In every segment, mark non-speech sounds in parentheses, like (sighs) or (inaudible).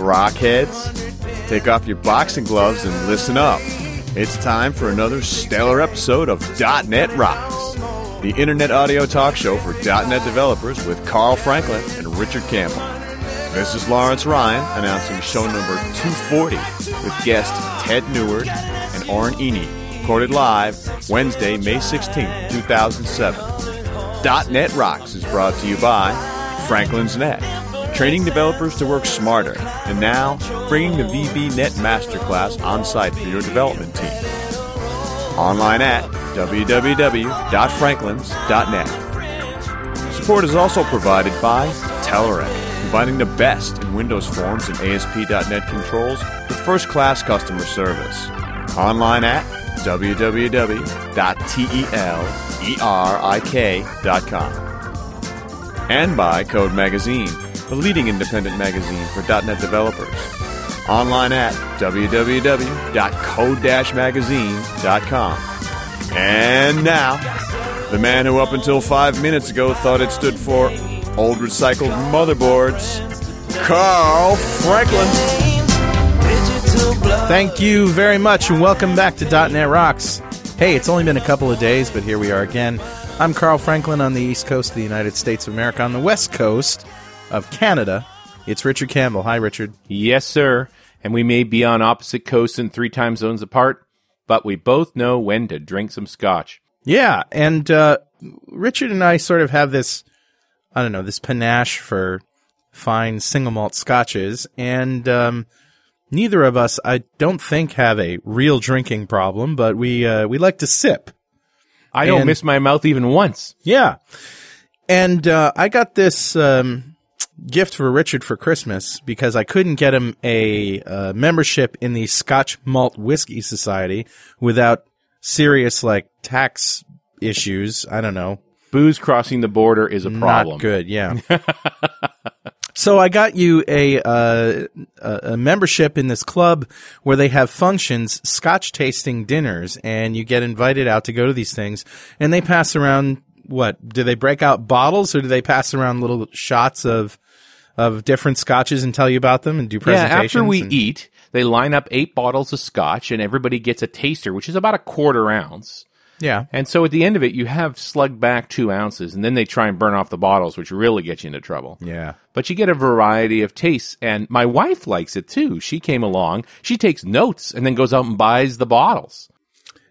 Rockheads! Take off your boxing gloves and listen up. It's time for another stellar episode of .NET Rocks, the internet audio talk show for .NET developers with Carl Franklin and Richard Campbell. This is Lawrence Ryan announcing show number 240 with guest Ted Neward and Oren Eini, recorded live Wednesday, May 16, 2007. .NET Rocks is brought to you by Franklin's Net, training developers to work smarter, and now bringing the VBNet Masterclass on site for your development team. Online at www.franklins.net. Support is also provided by Telerik, combining the best in Windows Forms and ASP.NET controls with first-class customer service. Online at www.telerik.com and by Code Magazine, the leading independent magazine for .NET developers. Online at www.code-magazine.com. And now, the man who up until five minutes ago thought it stood for old recycled motherboards, Carl Franklin. Thank you very much, and welcome back to .NET Rocks. Hey, it's only been a couple of days, but here we are again. I'm Carl Franklin on the East Coast of the United States of America. On the West Coast of Canada, it's Richard Campbell. Hi, Richard. Yes, sir. And we may be on opposite coasts and three time zones apart, but we both know when to drink some scotch. Yeah, and uh, Richard and I sort of have this, I don't know, this panache for fine single malt scotches, and um, neither of us, I don't think, have a real drinking problem, but we uh, we like to sip. I don't And- miss my mouth even once. Yeah. And uh, I got this um, gift for Richard for Christmas because I couldn't get him a uh, membership in the Scotch Malt Whiskey Society without serious like tax issues. I don't know. Booze crossing the border is a problem. Not good. Yeah. (laughs) So I got you a, uh, a a membership in this club where they have functions, Scotch tasting dinners, and you get invited out to go to these things. And they pass around what? Do they break out bottles or do they pass around little shots of of different scotches and tell you about them and do presentations. Yeah, after we and- eat, they line up eight bottles of scotch and everybody gets a taster, which is about a quarter ounce. yeah, And so at the end of it, you have slugged back two ounces, and then they try and burn off the bottles, which really gets you into trouble. yeah. But you get a variety of tastes, and my wife likes it too. She came along, she takes notes, and then goes out and buys the bottles.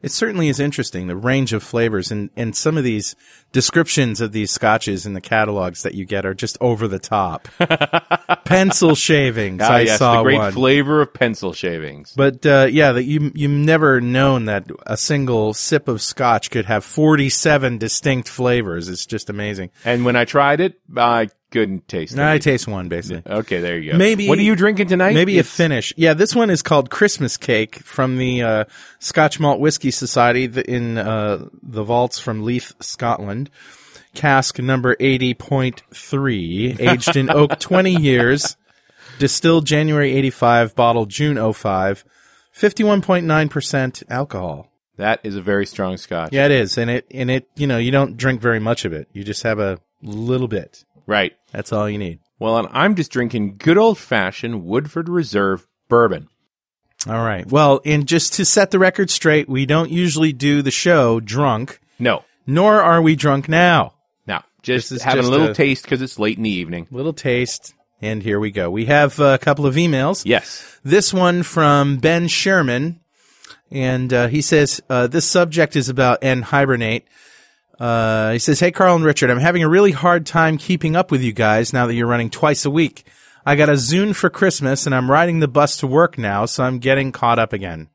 It certainly is interesting, the range of flavors and, and some of these descriptions of these scotches in the catalogs that you get are just over the top. (laughs) Pencil shavings. Ah, I yes, saw the great one. flavor of pencil shavings. but uh, yeah, that you you've never known that a single sip of scotch could have forty seven distinct flavors. It's just amazing. And when I tried it, I couldn't taste it. Now I taste one basically. Okay, there you go. Maybe What are you drinking tonight? Maybe a finish. Yeah, this one is called Christmas Cake from the uh, Scotch Malt Whiskey Society in uh, the vaults from Leith, Scotland. Cask number eighty point three, aged in oak (laughs) twenty years, distilled January eighty five, bottled June 05, 51.9 percent alcohol. That is a very strong scotch. Yeah, it is, and it and it you know you don't drink very much of it. You just have a little bit. Right. That's all you need. Well, and I'm just drinking good old fashioned Woodford Reserve bourbon. All right. Well, and just to set the record straight, we don't usually do the show drunk, No. nor are we drunk now. Now, just having just a little a- taste because it's late in the evening. Little taste, and here we go. We have a couple of emails. Yes. This one from Ben Sherman, and uh, he says uh, this subject is about NHibernate. Uh, he says, Hey, Carl and Richard, I'm having a really hard time keeping up with you guys now that you're running twice a week. I got a Zune for Christmas and I'm riding the bus to work now, so I'm getting caught up again.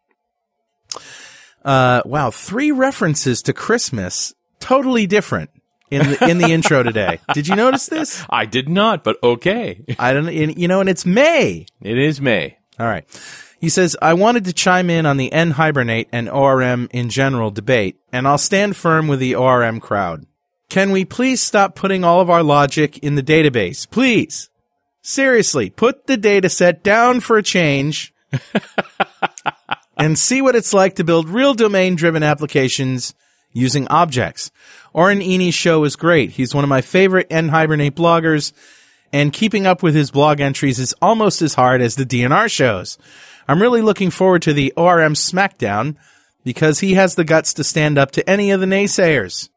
Uh, wow, three references to Christmas, totally different in the, in the intro today. (laughs) Did you notice this? I did not, but okay. I don't, you know, and it's May. It is May. All right. He says, I wanted to chime in on the NHibernate and ORM in general debate, and I'll stand firm with the ORM crowd. Can we please stop putting all of our logic in the database? Please. Seriously, put the data set down for a change and see what it's like to build real domain driven applications using objects. Oren Eini's show is great. He's one of my favorite NHibernate bloggers and keeping up with his blog entries is almost as hard as the DNR shows. I'm really looking forward to the ORM Smackdown because he has the guts to stand up to any of the naysayers.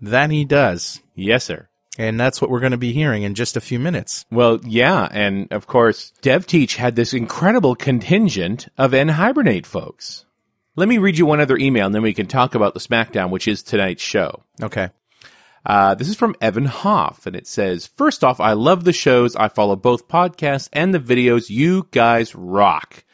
That he does. Yes, sir. And that's what we're going to be hearing in just a few minutes. Well, yeah, and of course, DevTeach had this incredible contingent of NHibernate folks. Let me read you one other email, and then we can talk about the SmackDown, which is tonight's show. Okay. Uh, this is from Evan Hoff, and it says, First off, I love the shows. I follow both podcasts and the videos. You guys rock.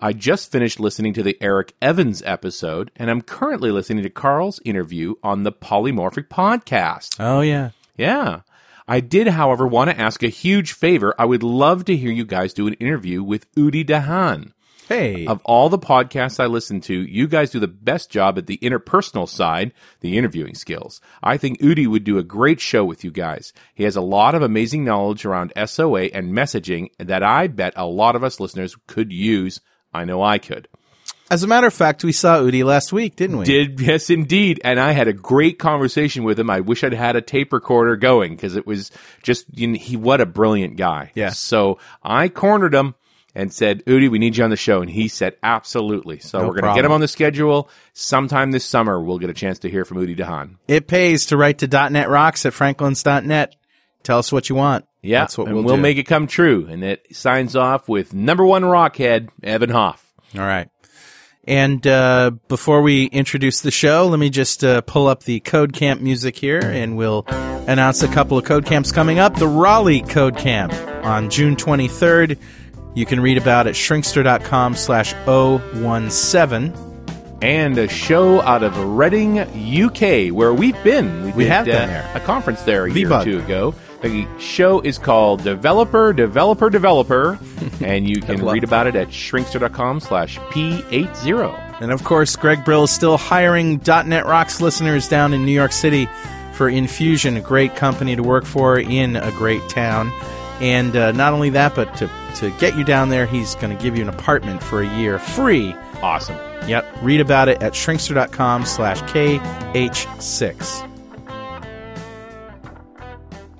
I just finished listening to the Eric Evans episode, and I'm currently listening to Carl's interview on the Polymorphic podcast. Oh, yeah. Yeah. I did, however, want to ask a huge favor. I would love to hear you guys do an interview with Udi Dahan. Hey. Of all the podcasts I listen to, you guys do the best job at the interpersonal side, the interviewing skills. I think Udi would do a great show with you guys. He has a lot of amazing knowledge around SOA and messaging that I bet a lot of us listeners could use. I know I could. As a matter of fact, we saw Udi last week, didn't we? Did yes, indeed, and I had a great conversation with him. I wish I'd had a tape recorder going because it was just you know, he. What a brilliant guy! Yeah. So I cornered him and said, "Udi, we need you on the show," and he said, "Absolutely." So No we're going to get him on the schedule sometime this summer. We'll get a chance to hear from Udi Dahan. It pays to write to .NET Rocks at franklins.net. Tell us what you want. Yeah, That's what and we'll, we'll make it come true. And it signs off with number one rockhead Evan Hoff. All right. And uh, before we introduce the show, let me just uh, pull up the Code Camp music here, and we'll announce a couple of Code Camps coming up. The Raleigh Code Camp on June 23rd. You can read about it at shrinkster.com slash 017. and a show out of Reading, UK, where we've been. We did, have been uh, there. A conference there a year VBug. or two ago. The show is called Developer, Developer, Developer, (laughs) and you can read about it at shrinkster.com slash P80. And of course, Greg Brill is still hiring .NET Rocks listeners down in New York City for Infusion, a great company to work for in a great town. And uh, not only that, but to, to get you down there, he's going to give you an apartment for a year free. Awesome. Yep. Read about it at shrinkster.com slash KH6.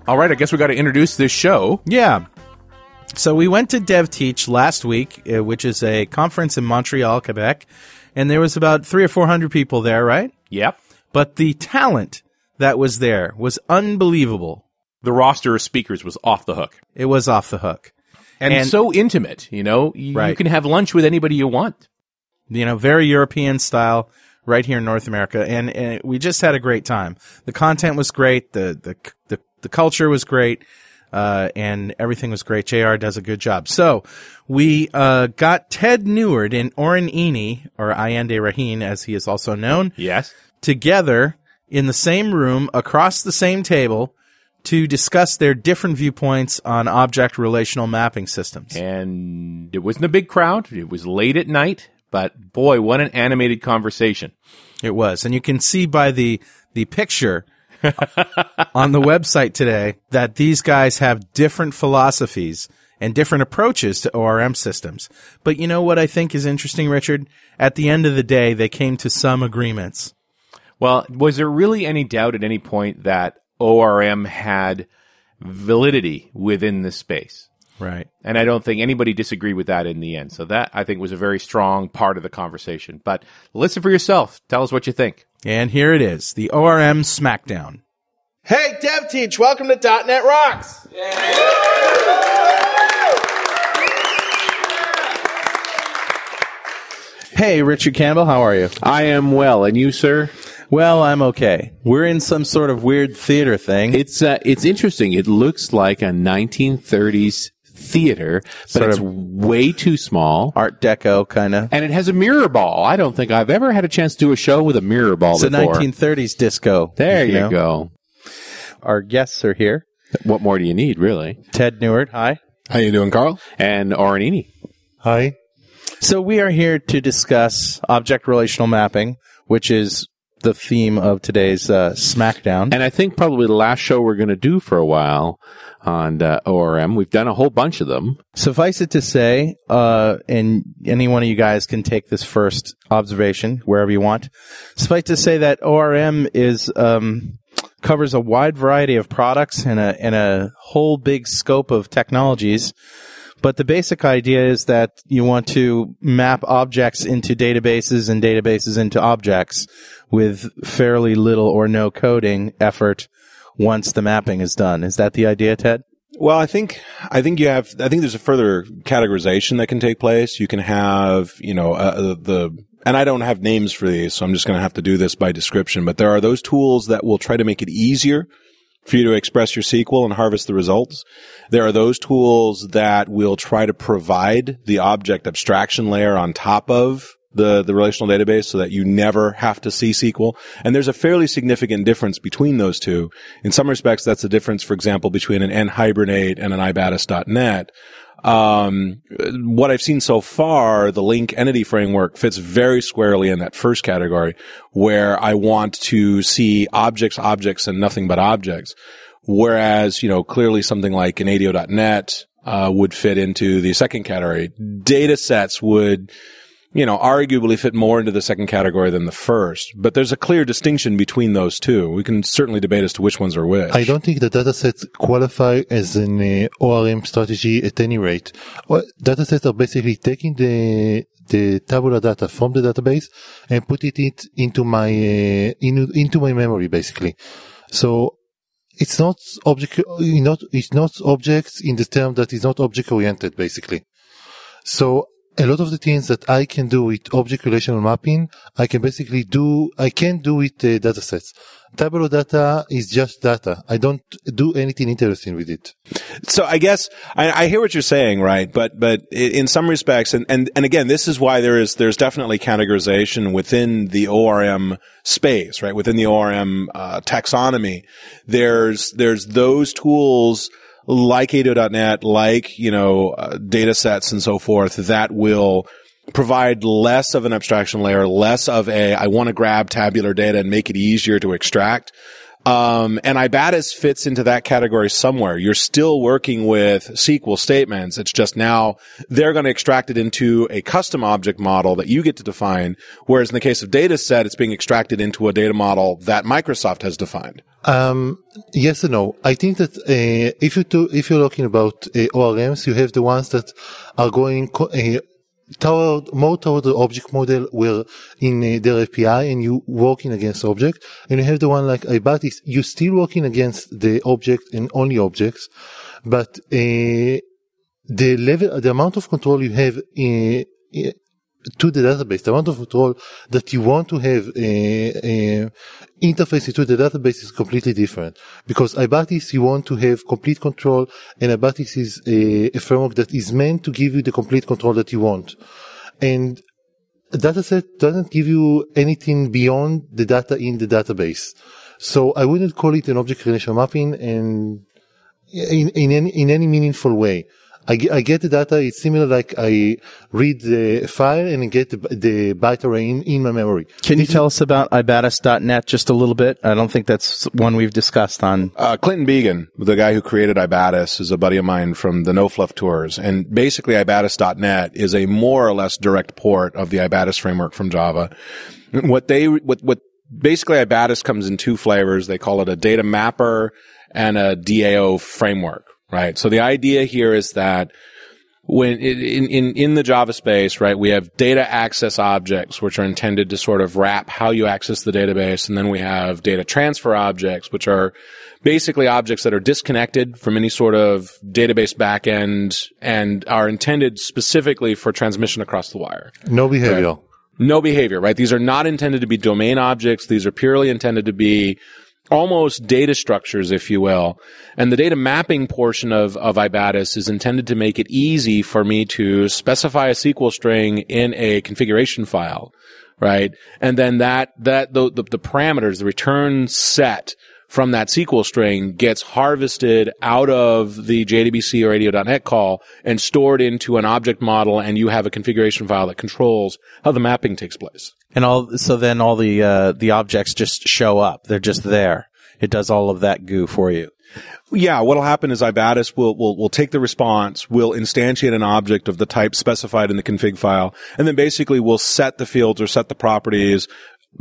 All right, I guess we got to introduce this show. Yeah. So we went to DevTeach last week, uh, which is a conference in Montreal, Quebec, and there was about three or four hundred people there, right? Yep. But the talent that was there was unbelievable. The roster of speakers was off the hook. It was off the hook. And, And- so intimate, you know, you, you can have lunch with anybody you want. You know, very European style right here in North America. And, and we just had a great time. The content was great. The, the, the, the culture was great. Uh, and everything was great. JR does a good job. So we, uh, got Ted Neward and Oren Eini, or Ayende Rahien, as he is also known, Yes. together in the same room across the same table to discuss their different viewpoints on object relational mapping systems. And it wasn't a big crowd. It was late at night, but boy, what an animated conversation. It was. And you can see by the, the picture (laughs) on the website today that these guys have different philosophies and different approaches to ORM systems. But you know what I think is interesting, Richard? At the end of the day, they came to some agreements. Well, was there really any doubt at any point that ORM had validity within the space? Right. And I don't think anybody disagreed with that in the end. So that I think was a very strong part of the conversation. But listen for yourself. Tell us what you think. And here it is, the ORM Smackdown. Hey, DevTeach, welcome to .NET Rocks. Hey, Richard Campbell, how are you? I am well, and you, sir? Well, I'm okay. We're in some sort of weird theater thing. It's uh, it's interesting. It looks like a 1930s theater, but Sort it's way too small. Art Deco kind of. And it has a mirror ball. I don't think I've ever had a chance to do a show with a mirror ball It's a 1930s disco. there you know? go. Our guests are here. What more do you need, really? Ted Neward, hi. How you doing, Carl? And Oren Eini. Hi. So we are here to discuss object relational mapping, which is the theme of today's uh, SmackDown. And I think probably the last show we're going to do for a while on uh, ORM. We've done a whole bunch of them. Suffice it to say, uh, and any one of you guys can take this first observation wherever you want. Suffice to say that ORM is um, covers a wide variety of products and a and a whole big scope of technologies. But the basic idea is that you want to map objects into databases and databases into objects with fairly little or no coding effort once the mapping is done. Is that the idea, Ted? Well, I think I think you have. I think there's a further categorization that can take place. You can have, you know, uh, the, the and I don't have names for these, so I'm just going to have to do this by description. But there are those tools that will try to make it easier for you to express your SQL and harvest the results. There are those tools that will try to provide the object abstraction layer on top of the, the relational database so that you never have to see SQL. And there's a fairly significant difference between those two. In some respects, that's the difference, for example, between an NHibernate and an iBatis.net. Um, what I've seen so far, the LINQ entity framework fits very squarely in that first category where I want to see objects, objects, and nothing but objects. Whereas, you know, clearly something like an ADO.net, uh, would fit into the second category. Data sets would, you know, arguably fit more into the second category than the first, but there's a clear distinction between those two. We can certainly debate as to which ones are which. I don't think the datasets qualify as an uh, ORM strategy at any rate. Well, datasets are basically taking the the tabular data from the database and put it into my uh, in, into my memory basically. So it's not object not it's not objects in the term that is not object oriented basically. So a lot of the things that I can do with object relational mapping, I can basically do, I can do with uh, datasets. Tabular data is just data. I don't do anything interesting with it. So I guess I, I hear what you're saying, right? But but in some respects, and, and and again, this is why there is there's definitely categorization within the ORM space, right? Within the ORM uh, taxonomy, there's there's those tools like ADO.net, like you know uh, data sets and so forth that will provide less of an abstraction layer, less of a I want to grab tabular data and make it easier to extract. Um, and Ibatis fits into that category somewhere. You're still working with SQL statements. It's just now they're going to extract it into a custom object model that you get to define. Whereas in the case of data set, it's being extracted into a data model that Microsoft has defined. Um, yes and no. I think that uh, if you do, if you're talking about uh, ORMs, you have the ones that are going co- uh, toward more toward the object model, where in uh, their API and you working against object, and you have the one like Ibatis, you still working against the object and only objects, but uh, the level, the amount of control you have in, uh, to the database, the amount of control that you want to have uh, uh, interface into the database is completely different. Because Ibatis, you want to have complete control, and Ibatis is a, a framework that is meant to give you the complete control that you want. And dataset doesn't give you anything beyond the data in the database. So I wouldn't call it an object relational mapping and in, in any, in any meaningful way. I, I get the data. It's similar like I read the file and get the, the byte array in, in my memory. Can you tell us about ibatis.net just a little bit? I don't think that's one we've discussed on. Uh, Clinton Begin, the guy who created Ibatis, is a buddy of mine from the No Fluff tours. And basically Ibatis.net is a more or less direct port of the Ibatis framework from Java. What they, what, what basically Ibatis comes in two flavors. They call it a data mapper and a DAO framework, right? So the idea here is that when in, in, in the Java space, right, we have data access objects, which are intended to sort of wrap how you access the database. And then we have data transfer objects, which are basically objects that are disconnected from any sort of database backend and are intended specifically for transmission across the wire. No behavior. No behavior, right? These are not intended to be domain objects. These are purely intended to be almost data structures, if you will. And the data mapping portion of, of Ibatis is intended to make it easy for me to specify a SQL string in a configuration file, right? And then that, that, the, the, the parameters, the return set from that SQL string gets harvested out of the JDBC or ADO.NET call and stored into an object model and you have a configuration file that controls how the mapping takes place. And all so then all the uh, the objects just show up. They're just there. It does all of that goo for you. Yeah, what'll happen is Ibatis will, will, will take the response, will instantiate an object of the type specified in the config file, and then basically will set the fields or set the properties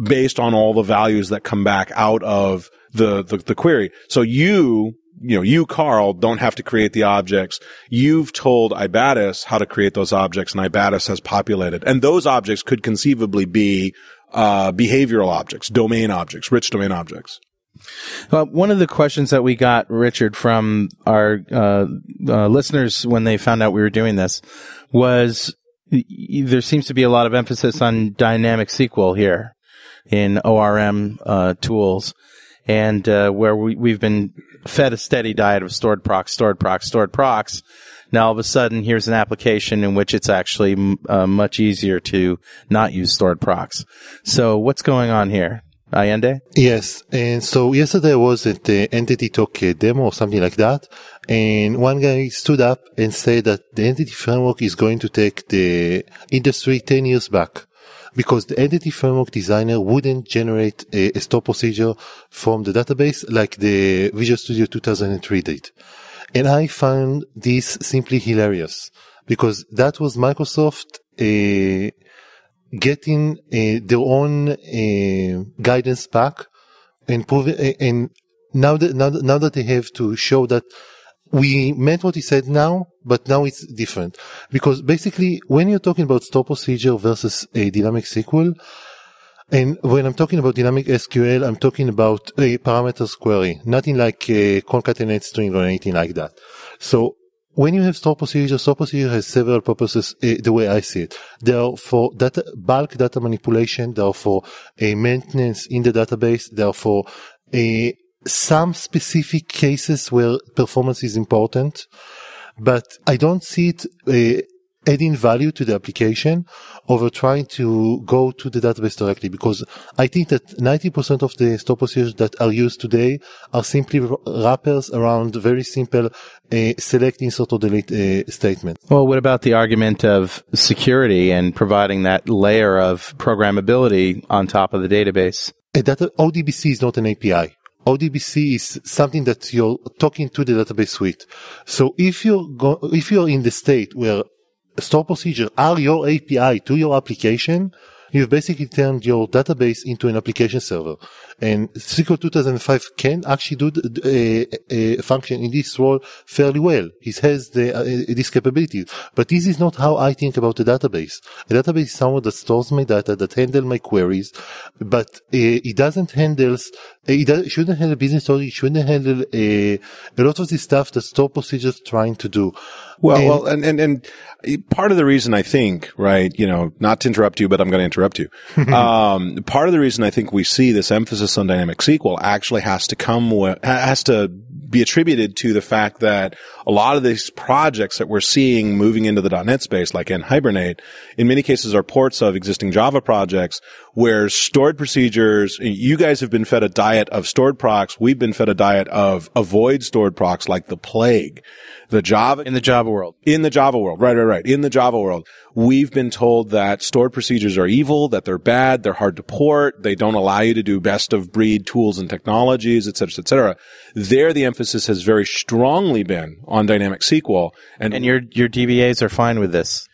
based on all the values that come back out of the, the, the query. So you, you know, you, Carl, don't have to create the objects. You've told Ibatis how to create those objects and Ibatis has populated. And those objects could conceivably be, uh, behavioral objects, domain objects, rich domain objects. Well, one of the questions that we got, Richard, from our uh, uh, listeners when they found out we were doing this was there seems to be a lot of emphasis on dynamic SQL here in ORM uh, tools, and uh, where we, we've been fed a steady diet of stored procs, stored procs, stored procs. Now all of a sudden, here's an application in which it's actually uh, much easier to not use stored procs. So what's going on here? Ayende? Yes, and so yesterday was at the Entity uh, demo or something like that, and one guy stood up and said that the Entity Framework is going to take the industry 10 years back. Because the entity framework designer wouldn't generate a, a store procedure from the database like the Visual Studio 2003 did. And I found this simply hilarious because that was Microsoft uh, getting uh, their own uh, guidance back and proving, and now that, now now that they have to show that we meant what he said now, but now it's different. Because basically, when you're talking about store procedure versus a dynamic SQL, and when I'm talking about dynamic SQL, I'm talking about a parameters query, nothing like a concatenate string or anything like that. So when you have store procedure, store procedure has several purposes, uh, the way I see it. They are for data, bulk data manipulation. They are for a maintenance in the database. They are for a, some specific cases where performance is important. But I don't see it uh, adding value to the application over trying to go to the database directly because I think that 90% of the store procedures that are used today are simply wrappers around very simple uh, select, insert, or delete uh, statement. Well, what about the argument of security and providing that layer of programmability on top of the database? A data, ODBC is not an API. ODBC is something that you're talking to the database suite. So if you're go, if you're in the state where store procedure are your API to your application, you've basically turned your database into an application server. And SQL 2005 can actually do a, a, function in this role fairly well. It has the, uh, this capability. But this is not how I think about a database. A database is someone that stores my data, that handles my queries, but uh, it doesn't handle, it does, shouldn't handle business story, it shouldn't handle a, a lot of the stuff that store procedures trying to do. Well, And- well, and, and, and part of the reason I think, right, you know, not to interrupt you, but I'm going to interrupt you. (laughs) um, part of the reason I think we see this emphasis on dynamic SQL actually has to come with, has to be attributed to the fact that a lot of these projects that we're seeing moving into the .NET space, like NHibernate, in many cases are ports of existing Java projects where stored procedures, you guys have been fed a diet of stored procs. We've been fed a diet of avoid stored procs like the plague. The Java In the Java world. in the Java world. Right, right, right. In the Java world, we've been told that stored procedures are evil, that they're bad, they're hard to port, they don't allow you to do best of breed tools and technologies, et cetera, et cetera. There, the emphasis has very strongly been on dynamic SQL. And, And your your DBAs are fine with this.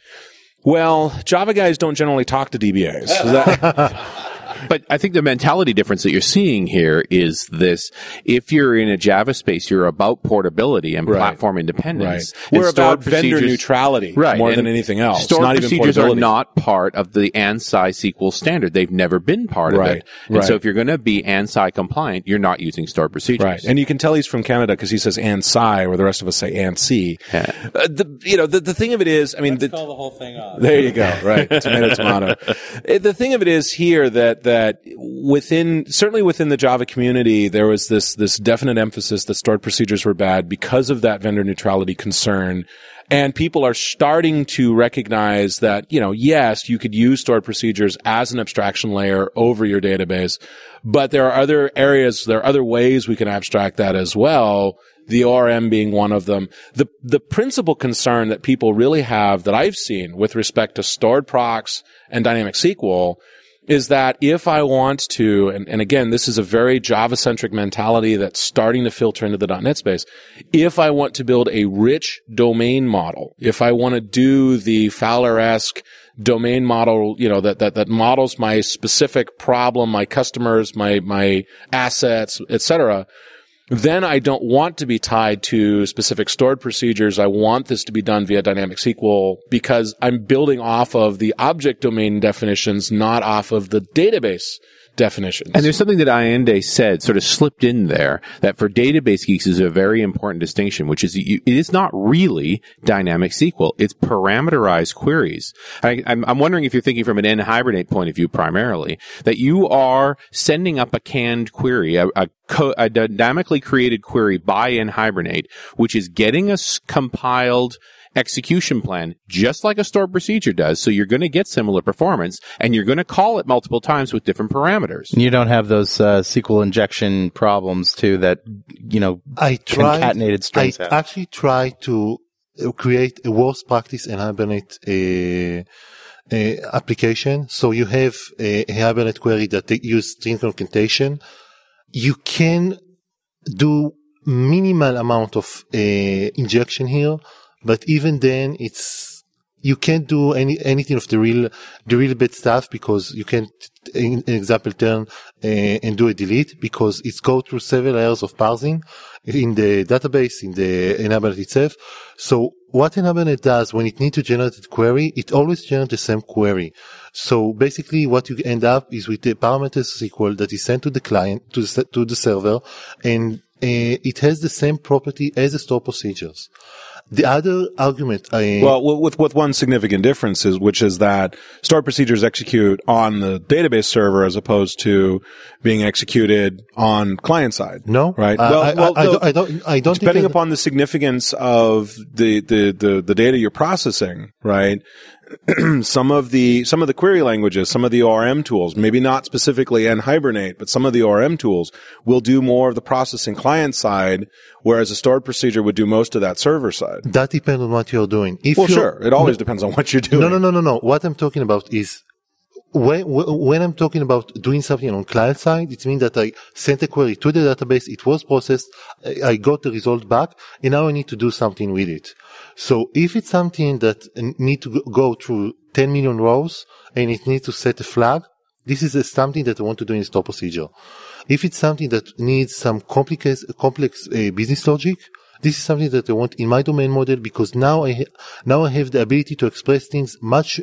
well, Java guys don't generally talk to DBAs. Is that- (laughs) But I think the mentality difference that you're seeing here is this: if you're in a Java space, you're about portability and Right. platform independence. And We're about vendor neutrality right? more and than anything else. Stored not even procedures are not part of the ANSI SQL standard. They've never been part of it. And so if you're going to be ANSI compliant, you're not using stored procedures. Right. And you can tell he's from Canada because he says ANSI, where the rest of us say ANSI. Yeah. Uh, the, you know, the, the thing of it is, I mean, the, Call the whole thing off. There you go. Right. tomato, tomato. (laughs) Uh, The thing of it is here that, that within, certainly within the Java community, there was this, this definite emphasis that stored procedures were bad because of that vendor neutrality concern. And people are starting to recognize that, you know, yes, you could use stored procedures as an abstraction layer over your database, but there are other areas, there are other ways we can abstract that as well the ORM being one of them. The, the principal concern that people really have that I've seen with respect to stored procs and dynamic SQL is that if I want to, and, and again, this is a very Java centric mentality that's starting to filter into the .NET space. If I want to build a rich domain model, if I want to do the Fowler-esque domain model, you know, that, that, that models my specific problem, my customers, my, my assets, et cetera, then I don't want to be tied to specific stored procedures. I want this to be done via dynamic SQL because I'm building off of the object domain definitions, not off of the database definitions. And there's something that Ayende said, sort of slipped in there, that for database geeks is a very important distinction, which is you, it is not really dynamic SQL. It's parameterized queries. I, I'm, I'm wondering if you're thinking from NHibernate point of view primarily, that you are sending up a canned query, a, a, co- a dynamically created query by Hibernate, which is getting a s- compiled execution plan just like a stored procedure does. So you're going to get similar performance and you're going to call it multiple times with different parameters. You don't have those uh, SQL injection problems too that you know I tried. concatenated strings I have. actually tried to uh, create a worst practice NHibernate uh, uh, application. So you have a, a Hibernate query that they use string concatenation. You can do minimal amount of uh, injection here, but even then it's you can't do any anything of the real the real bad stuff because you can't in example turn uh, and do a delete because it's go through several layers of parsing in the database in the Hibernate itself. So what Hibernate does when it needs to generate a query, it always generates the same query. So basically what you end up is with the parameters SQL that is sent to the client, to the, to the server, and uh, it has the same property as the store procedures. The other argument I, Well, with with one significant difference is which is that stored procedures execute on the database server as opposed to being executed on client side. no, right? Uh, I, well, I, well, I, no, don't, I don't, I don't depending upon the significance of the, the, the, the data you're processing, right? (clears throat) some of the some of the query languages, some of the ORM tools, maybe not specifically NHibernate, but some of the ORM tools will do more of the processing client side, whereas a stored procedure would do most of that server side. that depends on what you're doing. If Well, sure, it always depends on what you're doing. No, no, no, no, no. What I'm talking about is when, when I'm talking about doing something on client side, it means that I sent a query to the database, it was processed, I got the result back, and now I need to do something with it. So if it's something that need to go- through 10 million rows and it needs to set a flag, this is something that I want to do in store procedure. If it's something that needs some complex, complex uh, business logic, this is something that I want in my domain model because now I ha- now I have the ability to express things much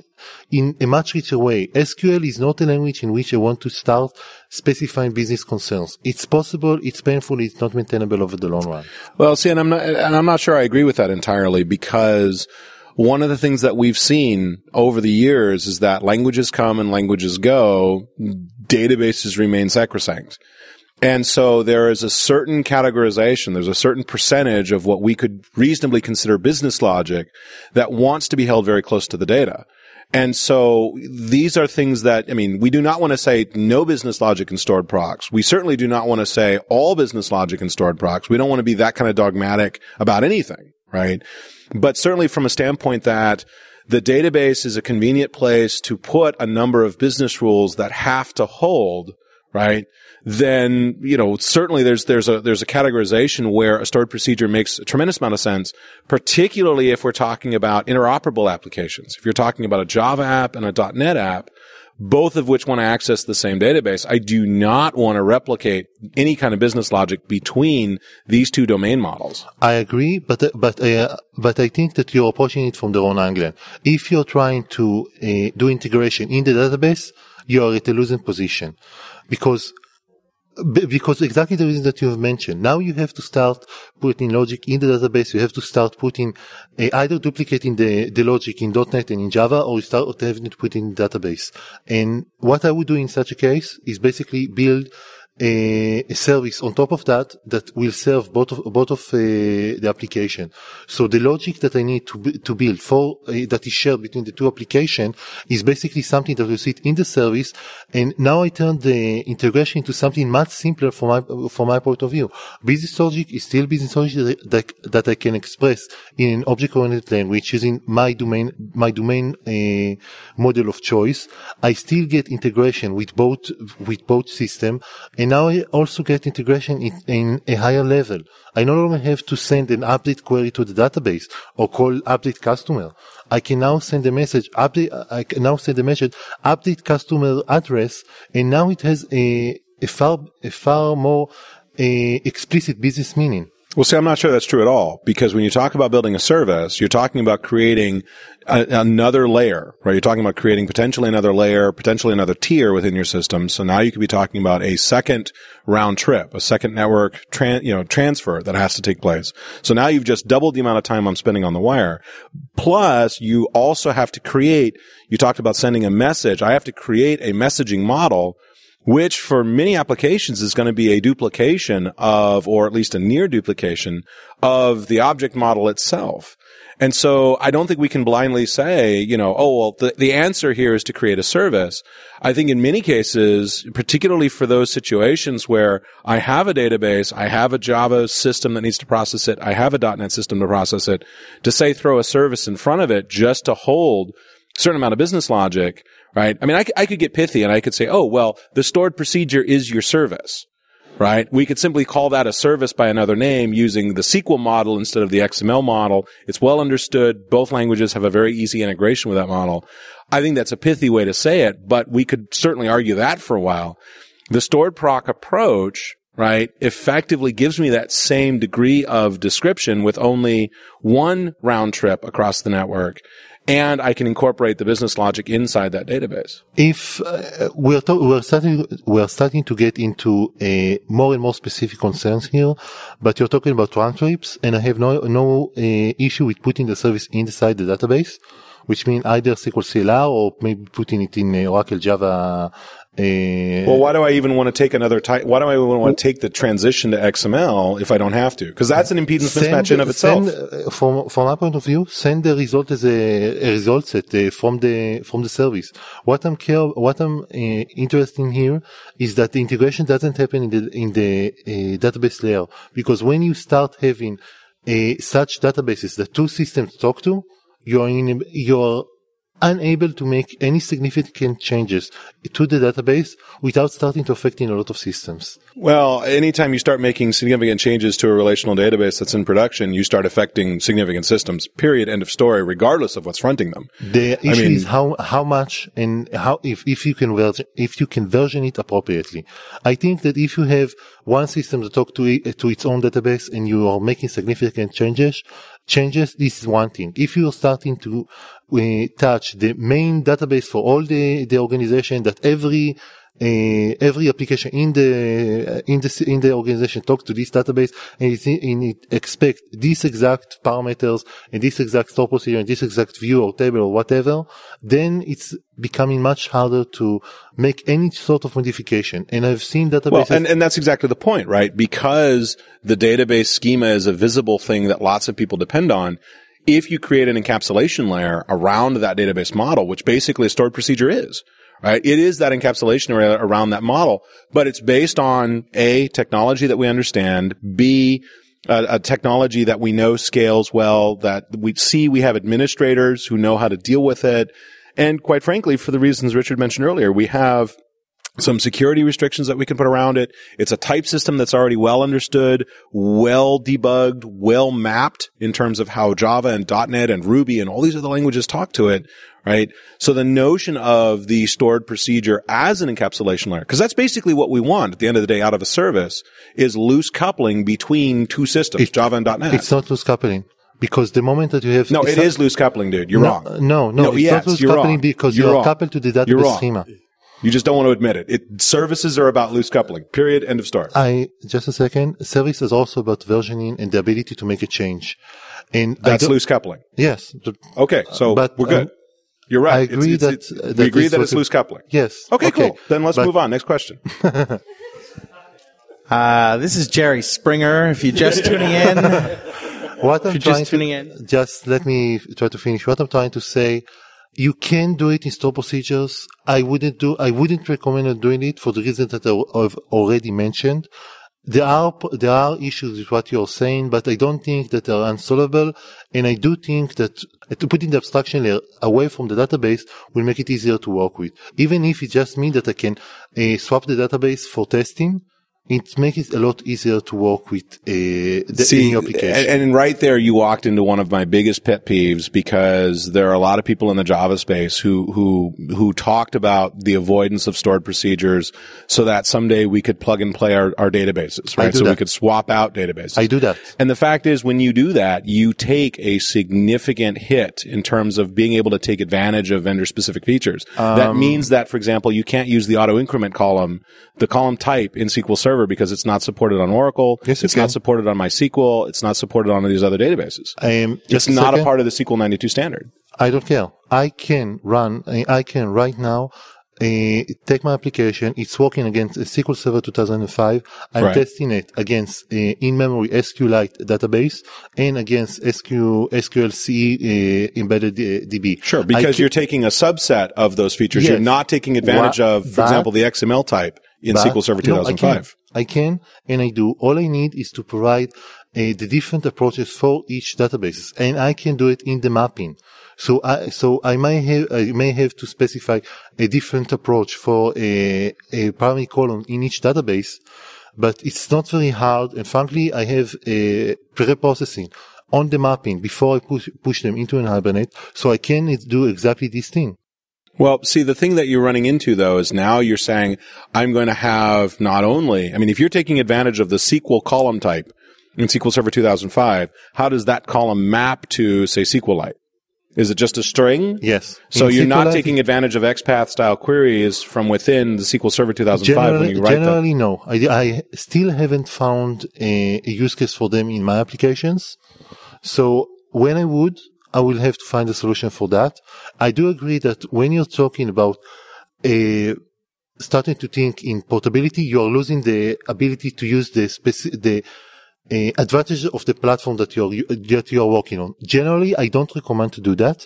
in a much richer way. SQL is not a language in which I want to start specifying business concerns. It's possible, it's painful, it's not maintainable over the long run. Well, see, and I'm not, and I'm not sure I agree with that entirely because one of the things that we've seen over the years is that languages come and languages go, databases remain sacrosanct. And so there is a certain categorization, there's a certain percentage of what we could reasonably consider business logic that wants to be held very close to the data. And so these are things that, I mean, we do not want to say no business logic in stored procs. We certainly do not want to say all business logic in stored procs. We don't want to be that kind of dogmatic about anything, right? But certainly from a standpoint that the database is a convenient place to put a number of business rules that have to hold, right? Then, you know, certainly there's, there's a, there's a categorization where a stored procedure makes a tremendous amount of sense, particularly if we're talking about interoperable applications. If you're talking about a Java app and a .NET app, both of which want to access the same database. I do not want to replicate any kind of business logic between these two domain models. I agree, but but uh, but I think that you're approaching it from the wrong angle. If you're trying to uh, do integration in the database, you are at a losing position because because exactly the reason that you have mentioned. Now you have to start putting logic in the database. You have to start putting uh, either duplicating the, the logic in .NET and in Java, or you start having to put in database. And what I would do in such a case is basically build a, a service on top of that that will serve both of both of uh, the application. So the logic that I need to to build for uh, that is shared between the two application is basically something that will sit in the service. And now I turn the integration into something much simpler from my from my point of view. Business logic is still business logic that that I can express in an object-oriented language using my domain my domain uh, model of choice. I still get integration with both with both system and now I also get integration in, in a higher level. I no longer have to send an update query to the database or call update customer. I can now send a message, update, I can now send a message, update customer address, and now it has a, a far, a far more a explicit business meaning. Well, see, I'm not sure that's true at all because when you talk about building a service, you're talking about creating a, another layer, right? You're talking about creating potentially another layer, potentially another tier within your system. So now you could be talking about a second round trip, a second network, tran- you know, transfer that has to take place. So now you've just doubled the amount of time I'm spending on the wire. Plus, you also have to create, you talked about sending a message. I have to create a messaging model which for many applications is going to be a duplication of, or at least a near duplication of the object model itself. And so I don't think we can blindly say, you know, oh, well, the, the answer here is to create a service. I think in many cases, particularly for those situations where I have a database, I have a Java system that needs to process it, I have a .NET system to process it, to say throw a service in front of it just to hold certain amount of business logic, right? I mean, I could get pithy and I could say, oh, well, the stored procedure is your service, right? We could simply call that a service by another name using the SQL model instead of the XML model. It's well understood. Both languages have a very easy integration with that model. I think that's a pithy way to say it, but we could certainly argue that for a while. The stored proc approach, right, effectively gives me that same degree of description with only one round trip across the network. And I can incorporate the business logic inside that database. if uh, we're to- we're starting we're starting to get into a more and more specific concerns here, but you're talking about round trips, and I have no no uh, issue with putting the service inside the database, which means either SQL CLR or maybe putting it in uh, Oracle Java. Uh, Well, why do I even want to take another type? Why do I even want to take the transition to XML if I don't have to? Because that's an impedance mismatch in of itself. Send, uh, from from my point of view, send the result as a, a result set uh, from the from the service. What I'm care, what I'm uh, interested in here is that the integration doesn't happen in the in the uh, database layer because when you start having uh, such databases that two systems talk to, you're in you're unable to make any significant changes to the database without starting to affecting a lot of systems. Well, anytime you start making significant changes to a relational database that's in production, you start affecting significant systems. Period. End of story. Regardless of what's fronting them. The issue mean- is how how much and how if if you can version if you can version it appropriately. I think that if you have one system to talk to it, to its own database and you are making significant changes, changes this is one thing. If you are starting to uh, touch the main database for all the the organization that every uh, every application in the in the in the organization talks to this database and it, and it expect these exact parameters and this exact store procedure and this exact view or table or whatever, then it's becoming much harder to make any sort of modification. And I've seen databases. Well, and, and that's exactly the point, right? Because the database schema is a visible thing that lots of people depend on. If you create an encapsulation layer around that database model, which basically a stored procedure is, right? It is that encapsulation layer around that model, but it's based on A, technology that we understand, B, a, a technology that we know scales well, that we see we have administrators who know how to deal with it. And quite frankly, for the reasons Richard mentioned earlier, we have some security restrictions that we can put around it. It's a type system that's already well understood, well debugged, well mapped in terms of how Java and .NET and Ruby and all these other languages talk to it, right? So the notion of the stored procedure as an encapsulation layer, because that's basically what we want at the end of the day out of a service, is loose coupling between two systems, It- Java and .NET. It's not loose coupling because the moment that you have no, it's it not- is loose coupling, dude. You're no, wrong. No, no, No, it's yes, not loose you're coupling wrong. because You're you are coupled to the You're database schema. You just don't want to admit it. it. Services are about loose coupling. Period. End of story. I just a second. Service is also about versioning and the ability to make a change. And That's loose coupling. Yes, the- Okay, so But, we're good. um, You're right. I agree it's- that- it's- that we agree that it's loose coupling. yes. Okay, cool. Then let's But- move on. Next question. (laughs) Uh, this is Jerry Springer. If you're just tuning in, (laughs) What I'm you're trying just to tuning in. just let me try to finish. What I'm trying to say, you can do it in store procedures. I wouldn't do. I wouldn't recommend doing it for the reasons that I've already mentioned. There are there are issues with what you're saying, but I don't think that they're unsolvable. And I do think that putting the abstraction layer away from the database will make it easier to work with. Even if it just means that I can uh, swap the database for testing, it makes it a lot easier to work with uh, the See, in application. and, and right there, you walked into one of my biggest pet peeves because there are a lot of people in the Java space who who who talked about the avoidance of stored procedures, so that someday we could plug and play our, our databases, right? So we could swap out databases. I do that. And the fact is, when you do that, you take a significant hit in terms of being able to take advantage of vendor specific features. that Um, means that, for example, you can't use the auto increment column, the column type in SQL Server because it's not supported on Oracle. Yes, it's not supported on MySQL. It's not supported on these other databases. I am It's just not a part of the SQL 92 standard. I don't care. I can run. I can right now. Uh, take my application. It's working against a SQL Server 2005. I'm Right. testing it against uh, in-memory SQLite database and against SQ SQL CE uh, embedded uh, DB. Sure, because can- you're taking a subset of those features. Yes. You're not taking advantage Wha- of, for but- example, the XML type in But- SQL Server no, I can. 2005. I can, and I do. All I need is to provide uh, the different approaches for each database, and I can do it in the mapping. So I, so I may have, I may have to specify a different approach for a, a primary column in each database, but it's not very hard. And frankly, I have a pre-processing on the mapping before I push, push them into NHibernate, so I can do exactly this thing. Well, see, the thing that you're running into though is now you're saying, I'm going to have not only, I mean, if you're taking advantage of the SQL column type in SQL Server 2005, how does that column map to, say, SQLite? Is it just a string? Yes. So In you're not taking advantage of XPath style queries from within the SQL Server 2005 when you write them. generally no. I, I still haven't found a, a use case for them in my applications. So when I would, I will have to find a solution for that. I do agree that when you're talking about a starting to think in portability, you are losing the ability to use the speci- the uh, advantage of the platform that you're that you're working on. Generally, I don't recommend to do that.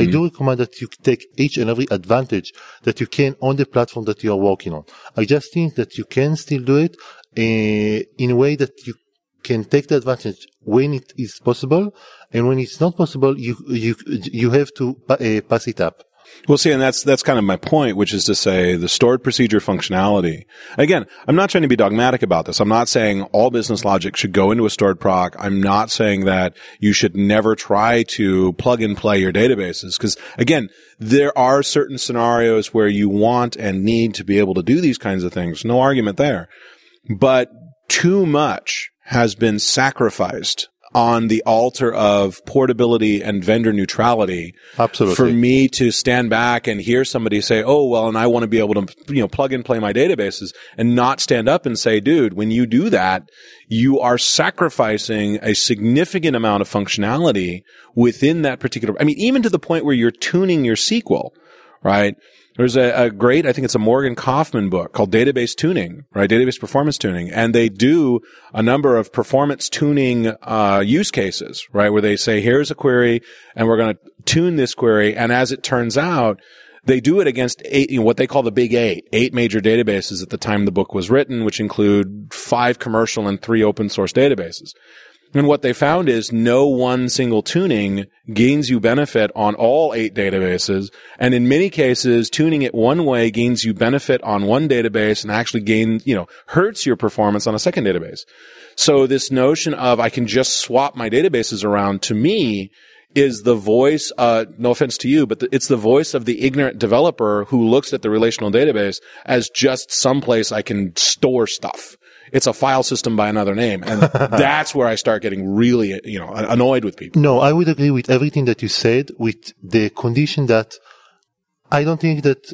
I do recommend that you take each and every advantage that you can on the platform that you are working on. I just think that you can still do it uh, in a way that you can take the advantage when it is possible, and when it's not possible, you you you have to uh, pass it up. Well, see, and that's that's kind of my point, which is to say the stored procedure functionality. Again, I'm not trying to be dogmatic about this. I'm not saying all business logic should go into a stored proc. I'm not saying that you should never try to plug and play your databases because again, there are certain scenarios where you want and need to be able to do these kinds of things. No argument there. But too much has been sacrificed on the altar of portability and vendor neutrality Absolutely. for me to stand back and hear somebody say, "Oh, well," and I want to be able to, you know, plug and play my databases and not stand up and say, "Dude, when you do that, you are sacrificing a significant amount of functionality within that particular." I mean, even to the point where you're tuning your SQL, right? There's a, a great, I think it's a Morgan Kaufmann book called Database Tuning, right? Database Performance Tuning. And they do a number of performance tuning, uh, use cases, right? Where they say, here's a query and we're going to tune this query. And as it turns out, they do it against eight, you know, what they call the big eight, eight major databases at the time the book was written, which include five commercial and three open source databases. And what they found is no one single tuning gains you benefit on all eight databases. And in many cases, tuning it one way gains you benefit on one database and actually gain, you know, hurts your performance on a second database. So this notion of I can just swap my databases around to me is the voice, uh, no offense to you, but the, it's the voice of the ignorant developer who looks at the relational database as just someplace I can store stuff. It's a file system by another name. And (laughs) that's where I start getting really, you know, annoyed with people. No, I would agree with everything that you said with the condition that I don't think that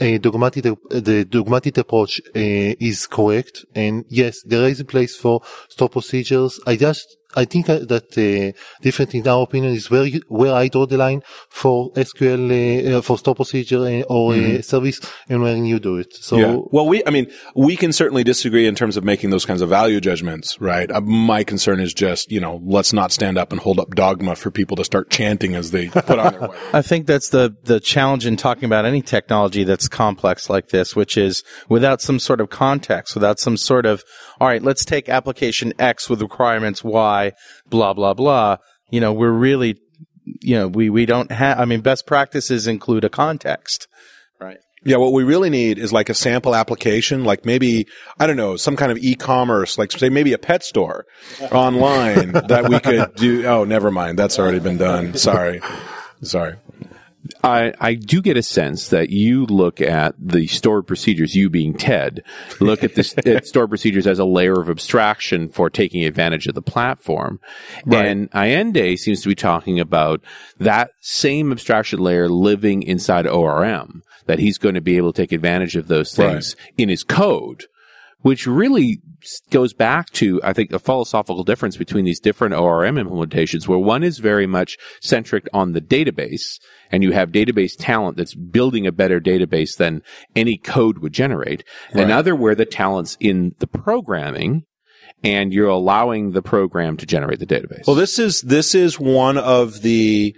a dogmatic, the dogmatic approach uh, is correct. And yes, there is a place for store procedures. I just, I think uh, that uh, different in our opinion is where you, where I draw the line for SQL uh, for store procedure or Mm-hmm. uh, service and when you do it. So Yeah. Well, we, I mean, we can certainly disagree in terms of making those kinds of value judgments, right? Uh, my concern is just, you know, let's not stand up and hold up dogma for people to start chanting as they put on their (laughs) way. I think that's the, the challenge in talking about any technology that's complex like this, which is without some sort of context, without some sort of, all right, let's take application X with requirements Y, blah, blah, blah. You know, we're really, you know, we, we don't have, I mean, best practices include a context, right? Yeah, what we really need is like a sample application, like maybe, I don't know, some kind of e-commerce, like say maybe a pet store (laughs) online that we could do. Oh, never mind. That's already been done. Sorry. Sorry. I, I do get a sense that you look at the stored procedures, you being Ted, look at the (laughs) at stored procedures as a layer of abstraction for taking advantage of the platform. And Ayende seems to be talking about that same abstraction layer living inside ORM, that he's going to be able to take advantage of those things in his code which really goes back to, I think, a philosophical difference between these different ORM implementations, where one is very much centric on the database, and you have database talent that's building a better database than any code would generate. Another where the talent's in the programming, and you're allowing the program to generate the database. Well, this is, this is one of the,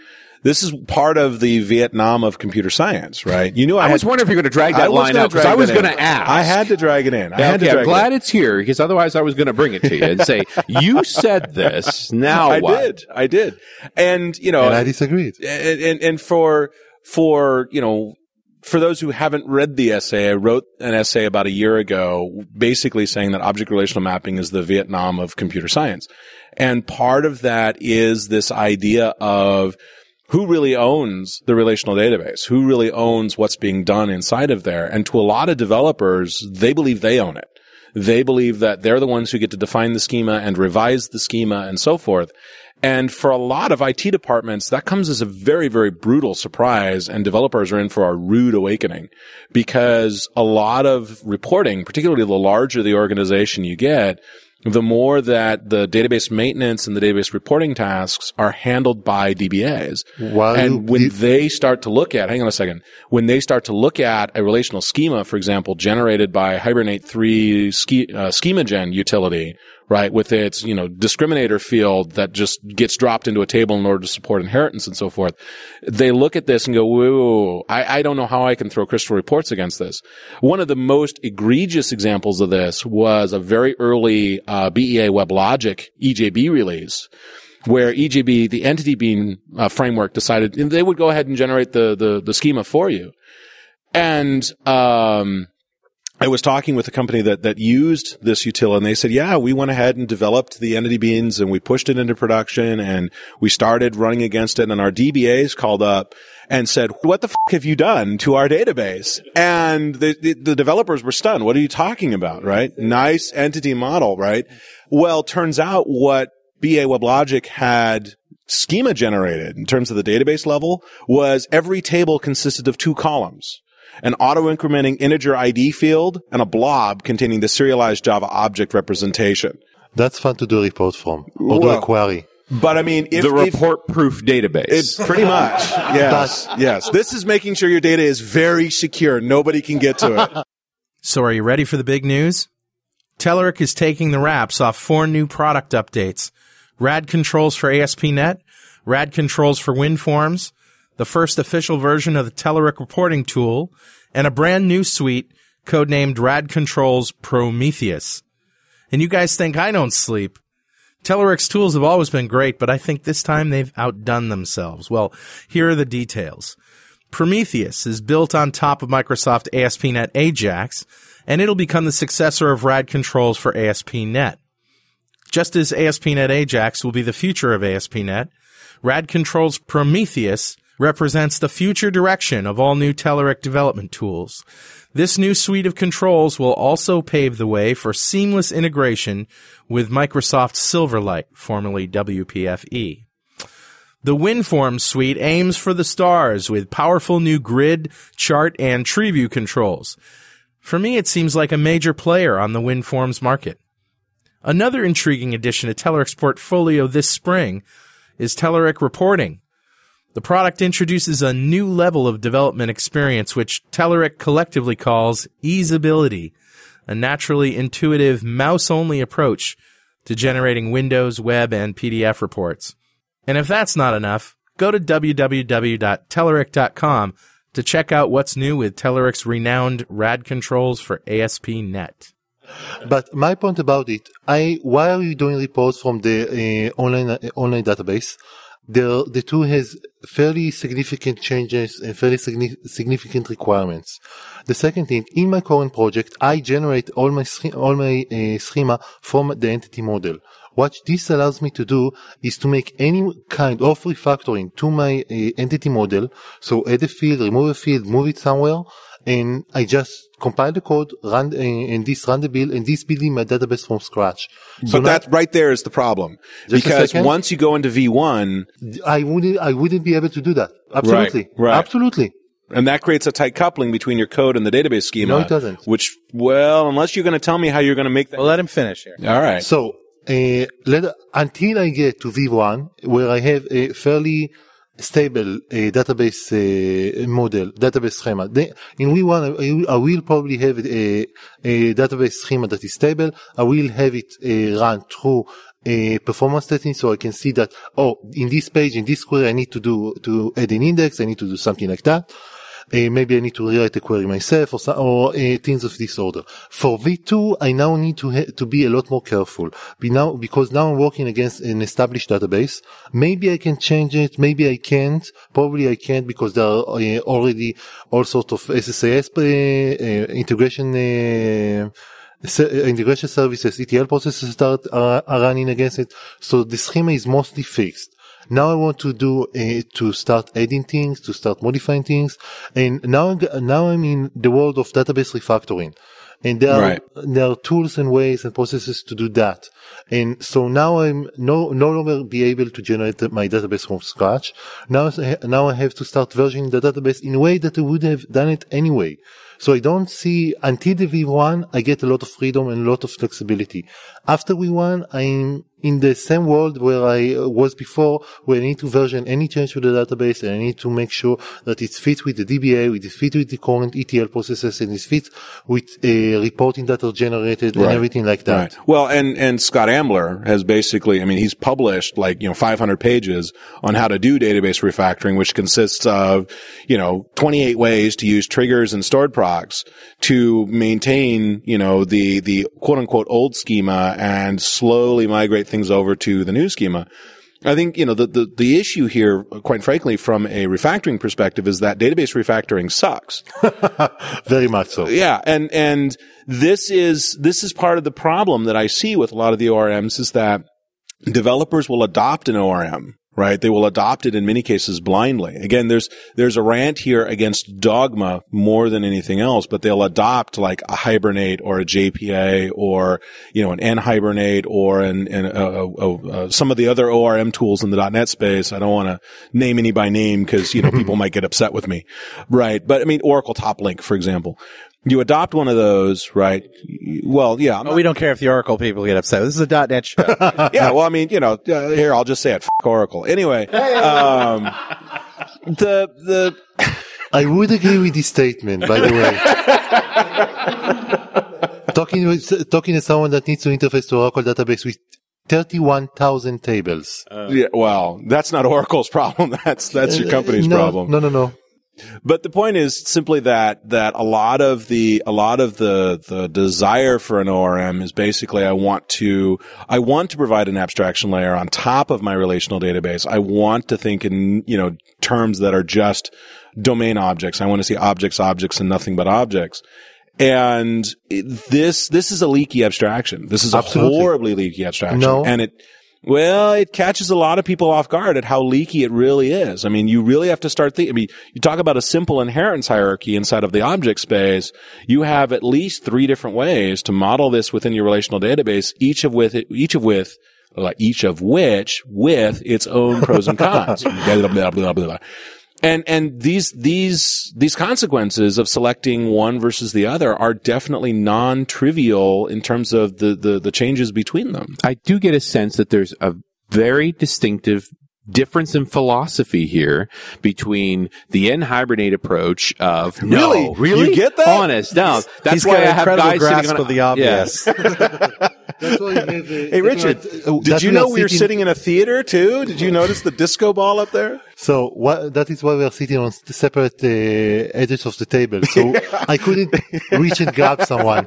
this is part of the Vietnam of computer science, right? You knew I, I was wondering if you're going to drag I that was line gonna out because I was going in. to ask. I had to drag it in. I had to okay, drag I'm it glad in. it's here because otherwise I was going to bring it to you and say, you said this. Now (laughs) I what? did. I did. And, you know, and I disagreed. and, and, and for, for, you know, for those who haven't read the essay, I wrote an essay about a year ago, basically saying that object relational mapping is the Vietnam of computer science. And part of that is this idea of who really owns the relational database? Who really owns what's being done inside of there? And to a lot of developers, they believe they own it. They believe that they're the ones who get to define the schema and revise the schema and so forth. And for a lot of IT departments, that comes as a very, very brutal surprise and developers are in for a rude awakening because a lot of reporting, particularly the larger the organization you get, the more that the database maintenance and the database reporting tasks are handled by DBAs. While and when they start to look at, hang on a second, when they start to look at a relational schema, for example, generated by Hibernate 3 sch- uh, schema gen utility, right, with its, you know, discriminator field that just gets dropped into a table in order to support inheritance and so forth, they look at this and go, whoa, I, I don't know how I can throw crystal reports against this. One of the most egregious examples of this was a very early uh, BEA WebLogic EJB release where EJB, the entity bean uh, framework decided they would go ahead and generate the, the, the schema for you. And, um, I was talking with a company that, that used this utility and they said, yeah, we went ahead and developed the entity beans and we pushed it into production and we started running against it and our DBAs called up and said, what the f- have you done to our database? And the, the, the developers were stunned. What are you talking about? Right? Nice entity model, right? Well, turns out what BEA WebLogic had schema generated in terms of the database level was every table consisted of two columns. An auto-incrementing integer ID field and a blob containing the serialized Java object representation. That's fun to do a report from or do a query. But I mean, if, the report proof database. it's pretty much, (laughs) yes, yes. This is making sure your data is very secure. Nobody can get to it. (laughs) So are you ready for the big news? Telerik is taking the wraps off four new product updates. RAD controls for ASP.NET, RAD controls for WinForms, the first official version of the Telerik reporting tool, and a brand new suite codenamed RAD Controls Prometheus. And you guys think I don't sleep. Telerik's tools have always been great, but I think this time they've outdone themselves. Well, here are the details. Prometheus is built on top of Microsoft ASP.NET Ajax, and it'll become the successor of RAD controls for ASP.NET. Just as ASP.NET Ajax will be the future of ASP.NET, RAD controls Prometheus represents the future direction of all new Telerik development tools. This new suite of controls will also pave the way for seamless integration with Microsoft Silverlight, formerly WPFE. The WinForms suite aims for the stars with powerful new grid, chart, and tree view controls. For me, it seems like a major player on the WinForms market. Another intriguing addition to Telerik's portfolio this spring is Telerik Reporting. The product introduces a new level of development experience, which Telerik collectively calls easeability, a naturally intuitive mouse-only approach to generating Windows, web, and PDF reports. And if that's not enough, go to www.telerik.com to check out what's new with Telerik's renowned RAD controls for ASP.NET. But my point about it, I why are you doing reports from the uh, online uh, online database? The the tool has fairly significant changes and fairly signi- significant requirements. The second thing, in my current project, I generate all my all my uh, schema from the entity model. What this allows me to do is to make any kind of refactoring to my uh, entity model. So add a field, remove a field, move it somewhere, and I just compile the code, run uh, and this run the build, and this building my database from scratch. So but now that right there is the problem because once you go into V1, I wouldn't I wouldn't be able to do that. Absolutely, right. absolutely. and that creates a tight coupling between your code and the database schema. No, it doesn't. Which, well, unless you're going to tell me how you're going to make that. Well, let him finish here. All right. So let, until I get to V1, where I have a fairly stable uh, database uh, model, database schema. In V1, I, I will probably have a, a database schema that is stable. I will have it uh, run through a performance testing so I can see that, oh, in this page, in this query, I need to do, to add an index. I need to do something like that. Uh, maybe I need to rewrite the query myself or, or uh, things of this order. For V2, I now need to to be a lot more careful. Be now because now I'm working against an established database. Maybe I can change it. Maybe I can't. Probably I can't because there are uh, already all sorts of uh, integration. Integration services, ETL processes start are, are running against it. So the schema is mostly fixed. Now I want to do uh, to start adding things, to start modifying things, and now I'm now I'm in the world of database refactoring, and there Right. are there are tools and ways and processes to do that. And so now I'm no no longer be able to generate my database from scratch. Now now I have to start versioning the database in a way that I would have done it anyway. So I don't see until the V1 I get a lot of freedom and a lot of flexibility. After V1 I'm in the same world where I uh, was before, where I need to version any change to the database and I need to make sure that it fits with the DBA, it fits with the current ETL processes, and it fits with uh, reporting that are generated and everything like that. Right. Well, and, and Scott Ambler has basically, I mean, he's published like, you know, 500 pages on how to do database refactoring, which consists of, you know, 28 ways to use triggers and stored procs to maintain, you know, the, the quote unquote old schema and slowly migrate things over to the new schema. I think, you know, the, the, the issue here, quite frankly, from a refactoring perspective is that database refactoring sucks. (laughs) Very much so. Yeah, and and this is this is part of the problem that I see with a lot of the ORMs is that developers will adopt an ORM, right? They will adopt it in many cases blindly. Again, there's there's a rant here against dogma more than anything else, but they'll adopt like a Hibernate or a JPA or you know an NHibernate or an, an uh, uh, uh, some of the other ORM tools in the .NET space. I don't want to name any by name because you know people (laughs) might get upset with me, right? But I mean Oracle TopLink, for example. You adopt one of those, right? Well, yeah, I'm Oh, we don't care if the Oracle people get upset. This is a .NET show. (laughs) yeah, well, I mean, you know, uh, here I'll just say it. F- Oracle. Anyway, um, the the I would agree with this statement, by the way. talking with, talking to someone that needs to interface to Oracle database with 31,000 tables. yeah, well, that's not Oracle's problem. (laughs) That's that's your company's Uh, no, problem. No, no, no. But the point is simply that that a lot of the a lot of the the desire for an ORM is basically I want to I want to provide an abstraction layer on top of my relational database. I want to think in you know terms that are just domain objects. I want to see objects, objects, and nothing but objects. And this this is a leaky abstraction. This is a horribly leaky abstraction, No. and it well, it catches a lot of people off guard at how leaky it really is. I mean, you really have to start thinking. I mean, you talk about a simple inheritance hierarchy inside of the object space. You have at least three different ways to model this within your relational database, each of with each of with each of which with its own pros and cons. (laughs) And and these these these consequences of selecting one versus the other are definitely non-trivial in terms of the the, the changes between them. I do get a sense that there's a very distinctive difference in philosophy here between the NHibernate approach of no, Really? really, You get that? honest. No, that's He's why I an have incredible guys grasp sitting on of the (laughs) obvious. (laughs) That's why we have, uh, Hey, Richard, did you know we were sitting in a theater too? Did you notice the disco ball up there? So what, that is why we are sitting on separate uh, edges of the table. So (laughs) I couldn't reach and grab someone.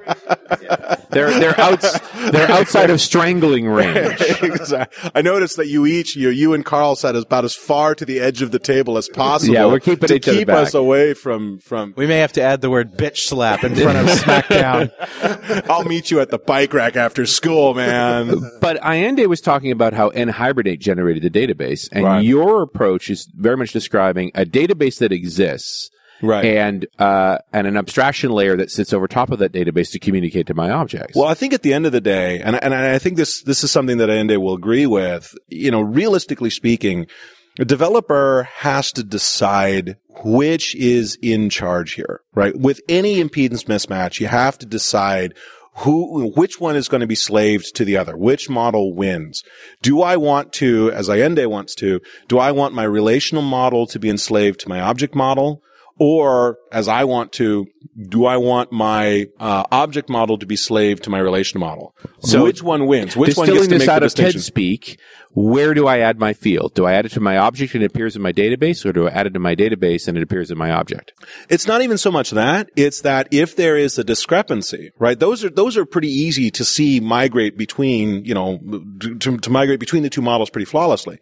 They're they're outs, they're outside of strangling range. (laughs) exactly. I noticed that you each, you, you and Carl sat as about as far to the edge of the table as possible. Yeah, we're keeping to each other keep back. us away from from. We may have to add the word bitch slap in front of (laughs) SmackDown. I'll meet you at the bike rack after school, man. But Ayende was talking about how NHibernate generated the database, and Right. your approach is very much describing a database that exists. Right. And uh, and an abstraction layer that sits over top of that database to communicate to my objects. Well, I think at the end of the day, and and I think this this is something that Ayende will agree with. You know, realistically speaking, a developer has to decide which is in charge here, right? With any impedance mismatch, you have to decide who, which one is going to be slaved to the other, which model wins. Do I want to, as Ayende wants to, do I want my relational model to be enslaved to my object model? Or, as I want to, do I want my uh, object model to be slave to my relation model? So, which one wins? Which one gets to this make out the of TED speak, where do I add my field? Do I add it to my object and it appears in my database, or do I add it to my database and it appears in my object? It's not even so much that. It's that if there is a discrepancy, right? Those are, those are pretty easy to see migrate between, you know, to, to migrate between the two models pretty flawlessly.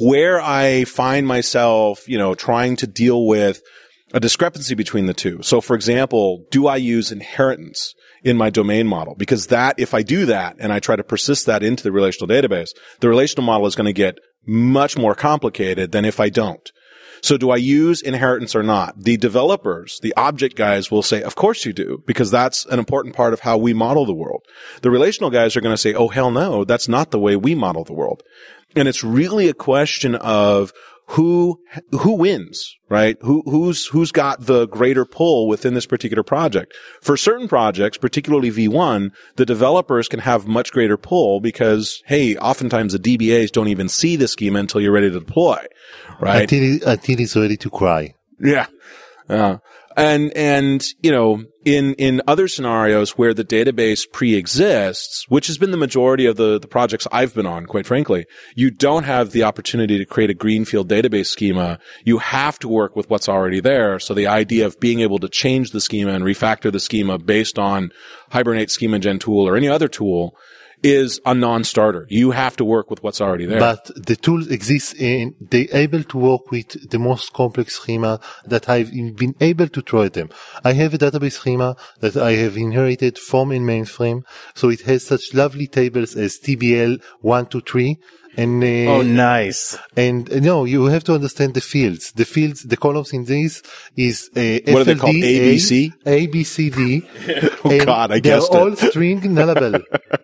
Where I find myself, you know, trying to deal with a discrepancy between the two. So for example, do I use inheritance in my domain model? Because that, if I do that and I try to persist that into the relational database, the relational model is going to get much more complicated than if I don't. So do I use inheritance or not? The developers, the object guys will say, of course you do, because that's an important part of how we model the world. The relational guys are going to say, oh hell no, that's not the way we model the world. And it's really a question of who, who wins, right? Who, who's, who's got the greater pull within this particular project? For certain projects, particularly V1, the developers can have much greater pull because, hey, oftentimes the DBAs don't even see the schema until you're ready to deploy, right? Until, until he's ready to cry. Yeah. Uh, and, and, you know, in, in other scenarios where the database pre-exists, which has been the majority of the, the projects I've been on, quite frankly, you don't have the opportunity to create a greenfield database schema. You have to work with what's already there. So the idea of being able to change the schema and refactor the schema based on Hibernate Schema Gen tool or any other tool is a non-starter. You have to work with what's already there. But the tools exist and they able to work with the most complex schema that I've been able to throw at them. I have a database schema that I have inherited from in mainframe. So it has such lovely tables as TBL 123 and, uh, Oh, nice. and uh, no, you have to understand the fields. The fields, the columns in this is uh, What are they FLD, called? A, B, C? A, B, C, D. (laughs) Oh, and God, I they're it. all string nullable. (laughs)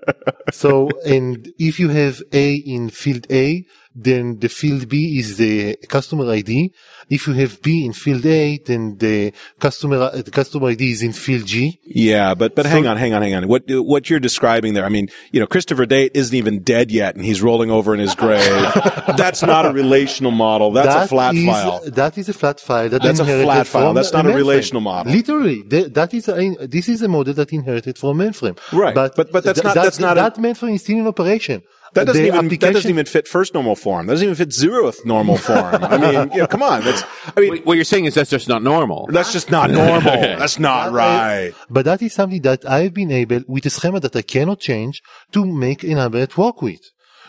so, and if you have A in field A, then the field B is the customer ID. If you have B in field A, then the customer the customer ID is in field G. Yeah, but but hang on, hang on, hang on. What what you're describing there? I mean, you know, Christopher Date isn't even dead yet, and he's rolling over in his grave. (laughs) That's not a relational model. That's a flat is- file. That is a flat file. That That's a flat file. That's not a mainframe. relational model. Literally, th- that is a, this is a model that inherited from mainframe. Right. But- but that's th- not- that, that's not a- that mainframe is still in operation. That doesn't the even that doesn't even fit first normal form. That doesn't even fit zeroth normal form. I mean, you know, come on. That's I mean, What you're saying is that's just not normal. that's just not normal. That's (laughs) not right. But that is something that I've been able, with a schema that I cannot change, to make NHibernate work with.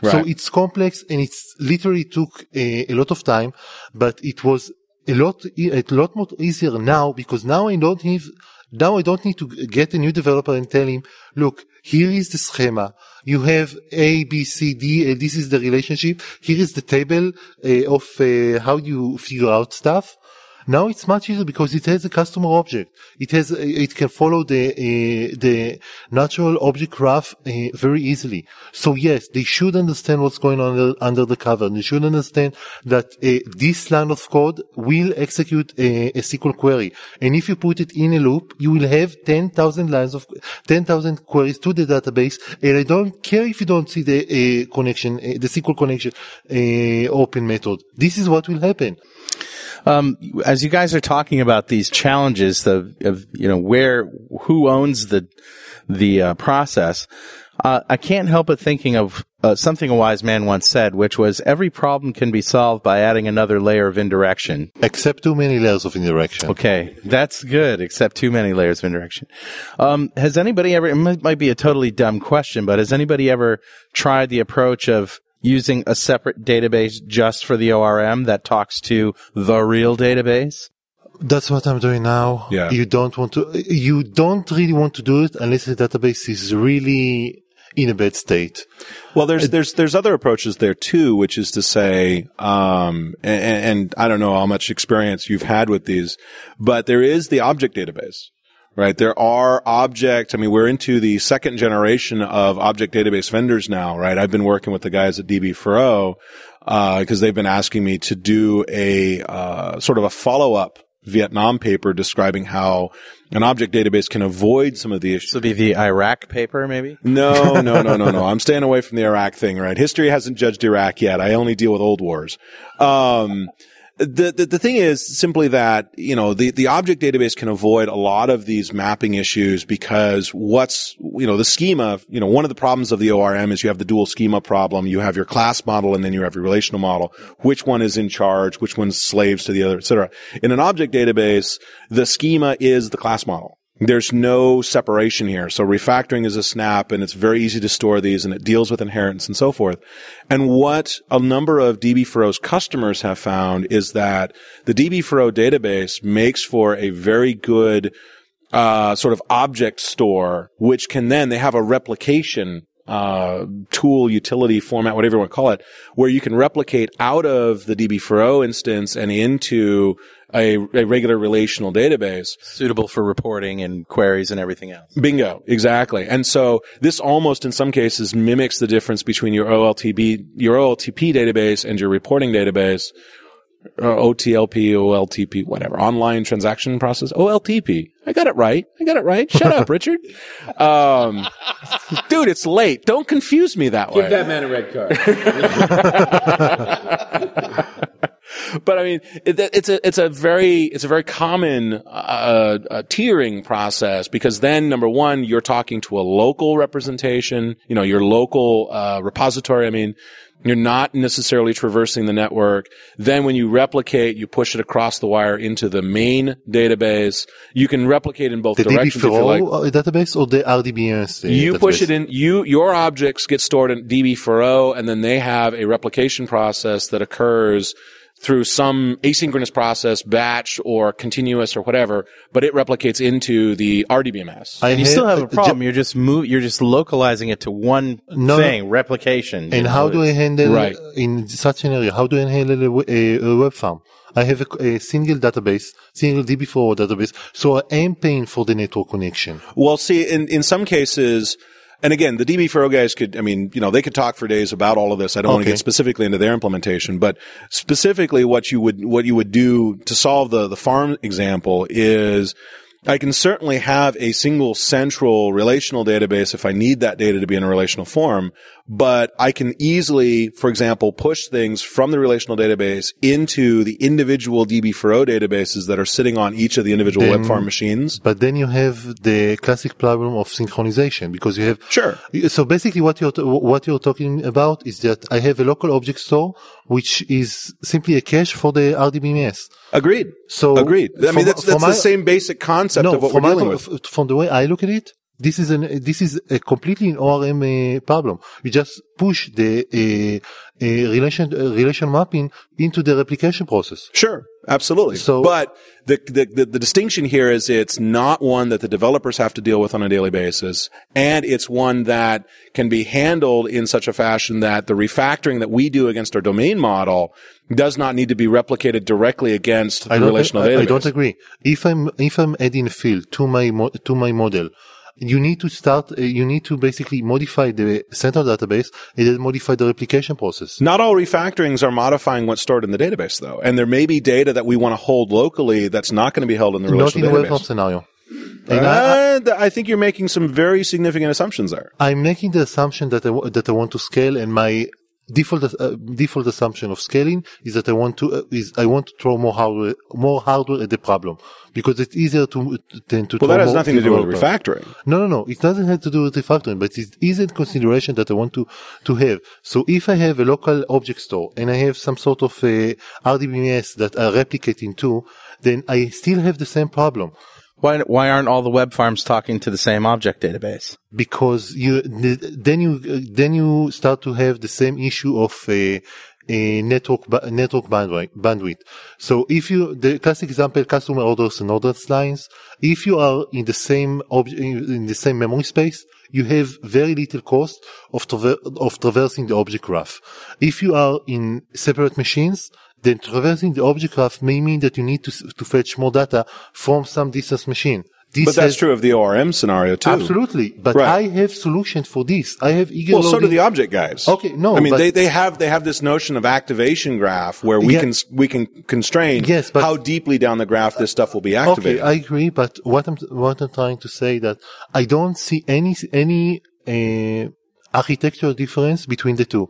So it's complex and it's literally took a, a lot of time, but it was a lot, e- a lot more easier now because now I don't have now I don't need to get a new developer and tell him, look, here is the schema. You have A, B, C, D, and this is the relationship. Here is the table uh, of uh, how you figure out stuff. Now it's much easier because it has a customer object. It has, it can follow the, uh, the natural object graph uh, very easily. So yes, they should understand what's going on under, under the cover. They should understand that uh, this line of code will execute a, a SQL query. And if you put it in a loop, you will have 10,000 lines of, 10,000 queries to the database. And I don't care if you don't see the uh, connection, uh, the SQL connection uh, open method. This is what will happen. Um, as you guys are talking about these challenges of, of you know where who owns the the uh, process, uh, I can't help but thinking of uh, something a wise man once said, which was every problem can be solved by adding another layer of indirection. Except too many layers of indirection. Okay, that's good, except too many layers of indirection. Um, has anybody ever? It might, might be a totally dumb question, but has anybody ever tried the approach of using a separate database just for the ORM that talks to the real database? That's what I'm doing now. Yeah. You don't want to, you don't really want to do it unless the database is really in a bad state. Well, there's there's there's other approaches there too, which is to say, um, and, and I don't know how much experience you've had with these, but there is the object database, right? There are object. I mean, we're into the second generation of object database vendors now, right? I've been working with the guys at DB4O because they've been asking me to do a uh, sort of a follow up Vietnam paper describing how an object database can avoid some of the issues. Would be the Iraq paper, maybe. (laughs) No, no, no, no, no. I'm staying away from the Iraq thing, right? History hasn't judged Iraq yet. I only deal with old wars. Um, the, the, the thing is simply that, you know, the, the object database can avoid a lot of these mapping issues because what's, you know, the schema, you know, one of the problems of the ORM is you have the dual schema problem. You have your class model and then you have your relational model. Which one is in charge? Which one's slaves to the other, et cetera. In an object database, the schema is the class model. There's no separation here. So refactoring is a snap and it's very easy to store these and it deals with inheritance and so forth. And what a number of DB4O's customers have found is that the DB4O database makes for a very good uh, sort of object store, which can then, they have a replication uh, tool, utility format, whatever you want to call it, where you can replicate out of the DB4O instance and into a, a regular relational database. Suitable for reporting and queries and everything else. Bingo, exactly. And so this almost in some cases mimics the difference between your OLTP, your OLTP database and your reporting database, or OTLP, OLTP, whatever, online transaction process, OLTP. I got it right. I got it right. Shut up, (laughs) Richard. Um, dude, it's late. Don't confuse me that way. Give that man a red card. (laughs) (laughs) but I mean, it, it's a it's a very it's a very common uh, uh, tiering process because then number one, you're talking to a local representation, you know, your local uh, repository. I mean, you're not necessarily traversing the network. Then when you replicate, you push it across the wire into the main database. You can replicate in both The directions if you like. DB4O uh, database or the RDBMS? You push it in, you, your objects get stored in DB4O and then they have a replication process that occurs through some asynchronous process, batch or continuous or whatever, but it replicates into the RDBMS. I And you still have a problem. You're just move. You're just localizing it to one No. thing, replication. And how do I handle Right. in such an area? How do I handle a, a, a web farm? I have a, a single database, single DB4 database, so I am paying for the network connection. Well, see, in, in some cases, and again, the DB4O guys could, I mean, you know, they could talk for days about all of this. I don't want to get specifically into their implementation, but specifically what you would, what you would do to solve the, the farm example is I can certainly have a single central relational database if I need that data to be in a relational form, but I can easily, for example, push things from the relational database into the individual DB4O databases that are sitting on each of the individual Then- web farm machines. But then you have the classic problem of synchronization because you have Sure. So basically, what you're what you're talking about is that I have a local object store which is simply a cache for the RDBMS. Agreed. So Agreed. I mean, from- that's, that's my- the same basic concept of what we're from my- with. From the way I look at it, this is an this is a completely an ORM uh, problem. You just push the uh, uh, relation uh, relation mapping into the replication process. Sure, absolutely. So- but the, the the the distinction here is it's not one that the developers have to deal with on a daily basis, and it's one that can be handled in such a fashion that the refactoring that we do against our domain model does not need to be replicated directly against the relational I, database. I don't agree. If I'm if I'm adding a field to my mo- to my model, you need to start. Uh, you need to basically modify the central database and then modify the replication process. Not all refactorings are modifying what's stored in the database, though, and there may be data that we want to hold locally that's not going to be held in the Not in relational farm database. scenario. And I, Uh, th- I think you're making some very significant assumptions there. I'm making the assumption that I, that I want to scale, and my default uh, default assumption of scaling is that I want to uh, is I want to throw more hardware more hardware at the problem because it's easier to than to. Well, that has nothing to do with refactoring. No, no, no. It doesn't have to do with refactoring, but it is a consideration that I want to, to have. So if I have a local object store and I have some sort of a RDBMS that I replicate into, then I still have the same problem Why, why aren't all the web farms talking to the same object database? because you, then you, then you start to have the same issue of a, a network, network bandwidth. So if you, the classic example, customer orders and orders lines, if you are in the same object, in the same memory space, you have very little cost of, traver- of traversing the object graph. If you are in separate machines, then traversing the object graph may mean that you need to, to fetch more data from some distance machine. This But that's has- true of the ORM scenario too. Absolutely. But Right. I have solutions for this. I have eager Well, so do the object guys. Okay, no, I mean, they, they have they have this notion of activation graph where we Yeah. can we can constrain Yes, but- how deeply down the graph this stuff will be activated. Okay, I agree, but what I'm what I'm trying to say that I don't see any any uh, architectural difference between the two.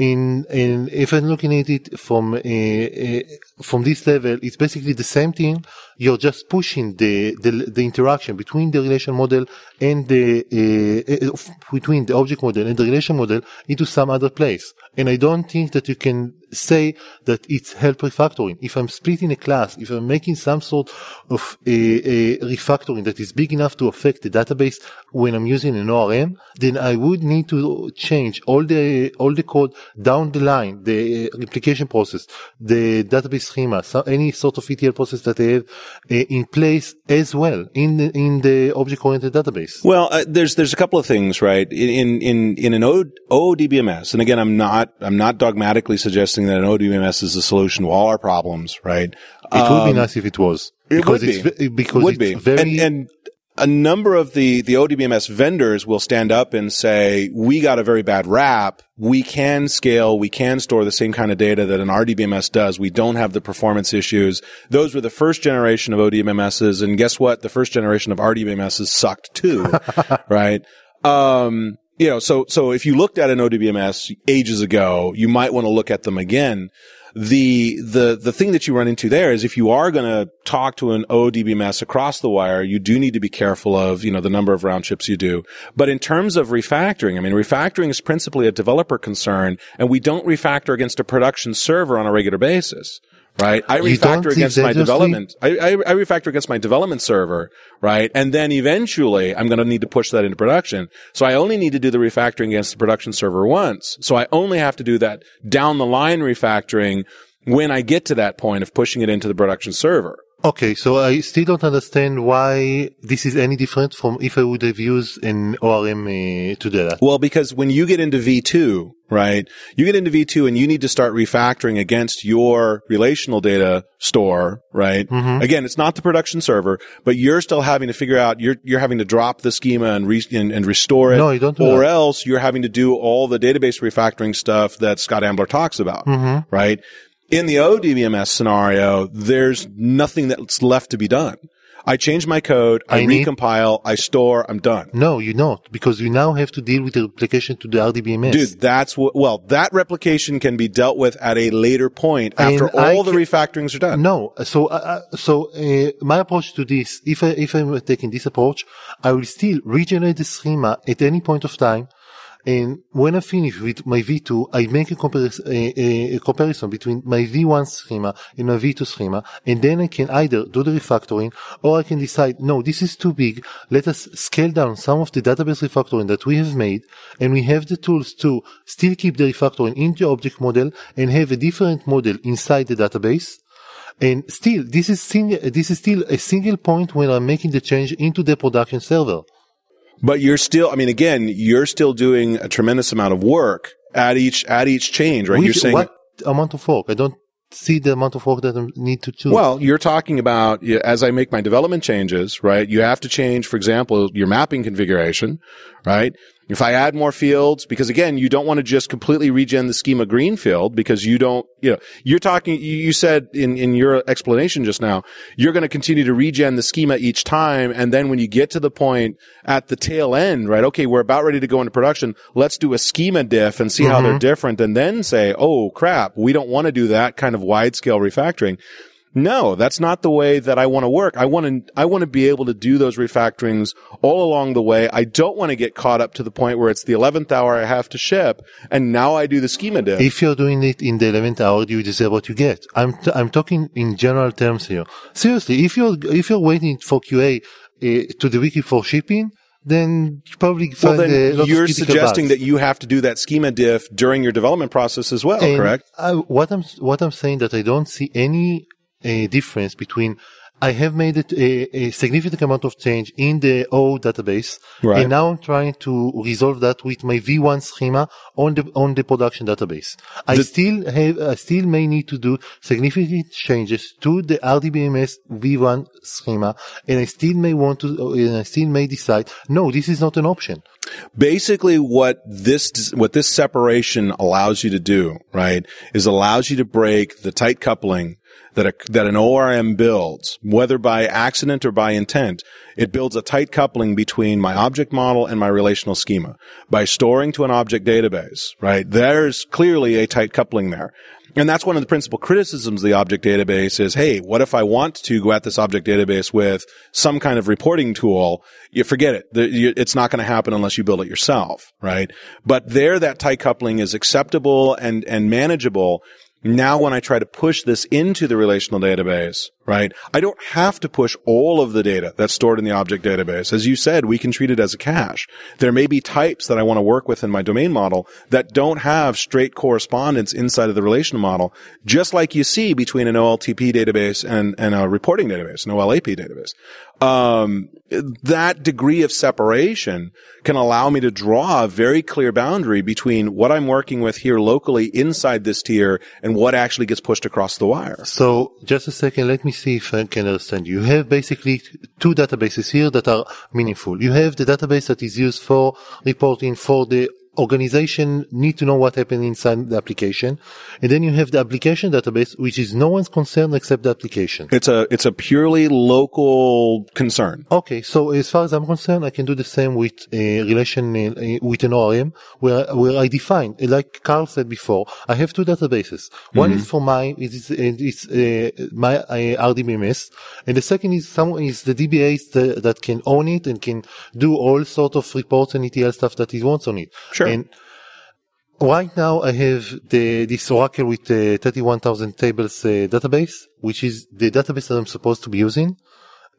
In in if I'm looking at it from uh, uh, from this level, it's basically the same thing. You're just pushing the the, the interaction between the relation model and the uh, uh, between the object model and the relation model into some other place. And I don't think that you can say that it's help refactoring. If I'm splitting a class, if I'm making some sort of a, a refactoring that is big enough to affect the database when I'm using an ORM, then I would need to change all the all the code down the line, the replication process, the database schema, so any sort of ETL process that I have uh, in place as well in the, in the object-oriented database. Well, uh, there's there's a couple of things, right? In in in an ODBMS, and again, I'm not I'm not dogmatically suggesting that an ODBMS is the solution to all our problems, right? It would be nice if it was. Um, It because would it's, be. ve- because would it's be. very and, and a number of the, the ODBMS vendors will stand up and say, we got a very bad rap. We can scale. We can store the same kind of data that an RDBMS does. We don't have the performance issues. Those were the first generation of ODBMSs. And guess what? The first generation of RDBMSs sucked too, (laughs) right? Um, you know, so, so if you looked at an ODBMS ages ago, you might want to look at them again the the the thing that you run into there is if you are going to talk to an ODBMS across the wire, you do need to be careful of you know the number of round trips you do. But in terms of refactoring, I mean, refactoring is principally a developer concern, and we don't refactor against a production server on a regular basis. Right, I You refactor against my development. I, I, I refactor against my development server, right, and then eventually I'm going to need to push that into production. So I only need to do the refactoring against the production server once. So I only have to do that down the line refactoring when I get to that point of pushing it into the production server. Okay, so I still don't understand why this is any different from if I would have used an ORM uh, to do that. Well, because when you get into V2, right, you get into V2 and you need to start refactoring against your relational data store, right? Again, it's not the production server, but you're still having to figure out, you're, you're having to drop the schema and, re- and, and restore it. No, you don't do Or that. else you're having to do all the database refactoring stuff that Scott Ambler talks about, right? In the ODBMS scenario, there's nothing that's left to be done. I change my code, I, I need- recompile, I store, I'm done. No, you're not because you now have to deal with the replication to the RDBMS. Dude, that's what, well, that replication can be dealt with at a later point after And I all the ca- refactorings are done. No, so uh, uh, so uh, my approach to this, if I if I'm taking this approach, I will still regenerate the schema at any point of time, and when I finish with my V2, I make a, comparis- a, a, a comparison between my V1 schema and my V2 schema, and then I can either do the refactoring or I can decide, no, this is too big. Let us scale down some of the database refactoring that we have made, and we have the tools to still keep the refactoring in the object model and have a different model inside the database. And still, this is single, this is still a single point when I'm making the change into the production server. But you're still, I mean, again, you're still doing a tremendous amount of work at each, at each change, right? Which- you're saying, what amount of work? I don't see the amount of work that I need to do. Well, you're talking about as I make my development changes, right? You have to change, for example, your mapping configuration, right? If I add more fields, because again, you don't want to just completely regen the schema green field because you don't, you know, you're talking, you, you said in, in your explanation just now, you're going to continue to regen the schema each time. And then when you get to the point at the tail end, right? Okay, we're about ready to go into production. Let's do a schema diff and see how they're mm-hmm. different and then say, oh crap, we don't want to do that kind of wide scale refactoring. No, that's not the way that I want to work. I want to, I want to be able to do those refactorings all along the way. I don't want to get caught up to the point where it's the 11th hour I have to ship and now I do the schema diff. if you're doing it in the 11th hour, you deserve what you get. I'm, t- I'm talking in general terms here. Seriously, if you're, if you're waiting for QA uh, to the wiki for shipping, then you probably well, then you're suggesting bugs. that you have to do that schema diff during your development process as well, And correct? I, what I'm what I'm saying that I don't see any uh, difference between I have made a, a significant amount of change in the O database, Right. and now I'm trying to resolve that with my V1 schema on the on the production database. I still have I still may need to do significant changes to the RDBMS V1 schema, and I still may want to, and I still may decide no, this is not an option. basically what this what this separation allows you to do, right, is allows you to break the tight coupling that a, that an ORM builds, whether by accident or by intent. It builds a tight coupling between my object model and my relational schema by storing to an object database, right? There's clearly a tight coupling there. And that's one of the principal criticisms of the object database is, hey, what if I want to go at this object database with some kind of reporting tool? You forget it. It's not going to happen unless you build it yourself, right? But there, that tight coupling is acceptable and, and manageable. Now, when I try to push this into the relational database, right, I don't have to push all of the data that's stored in the object database. As you said, we can treat it as a cache. There may be types that I want to work with in my domain model that don't have straight correspondence inside of the relational model, just like you see between an OLTP database and, and a reporting database, an OLAP database. Um, that degree of separation can allow me to draw a very clear boundary between what I'm working with here locally inside this tier and what actually gets pushed across the wire. So just a second, let me see if I can understand you. You have basically two databases here that are meaningful. You have the database that is used for reporting for the organization need to know what happened inside the application. And then you have the application database, which is no one's concern except the application. It's a, it's a purely local concern. Okay, so as far as I'm concerned, I can do the same with a relation uh, with an ORM where where I define, like Carl said before, I have two databases. One is for my it is it is uh, my uh, RDBMS, and the second is some is the DBAs that, that can own it and can do all sort of reports and ETL stuff that it wants on it. Sure. And Right now, I have the this Oracle with the 31,000 tables uh, database, which is the database that I'm supposed to be using.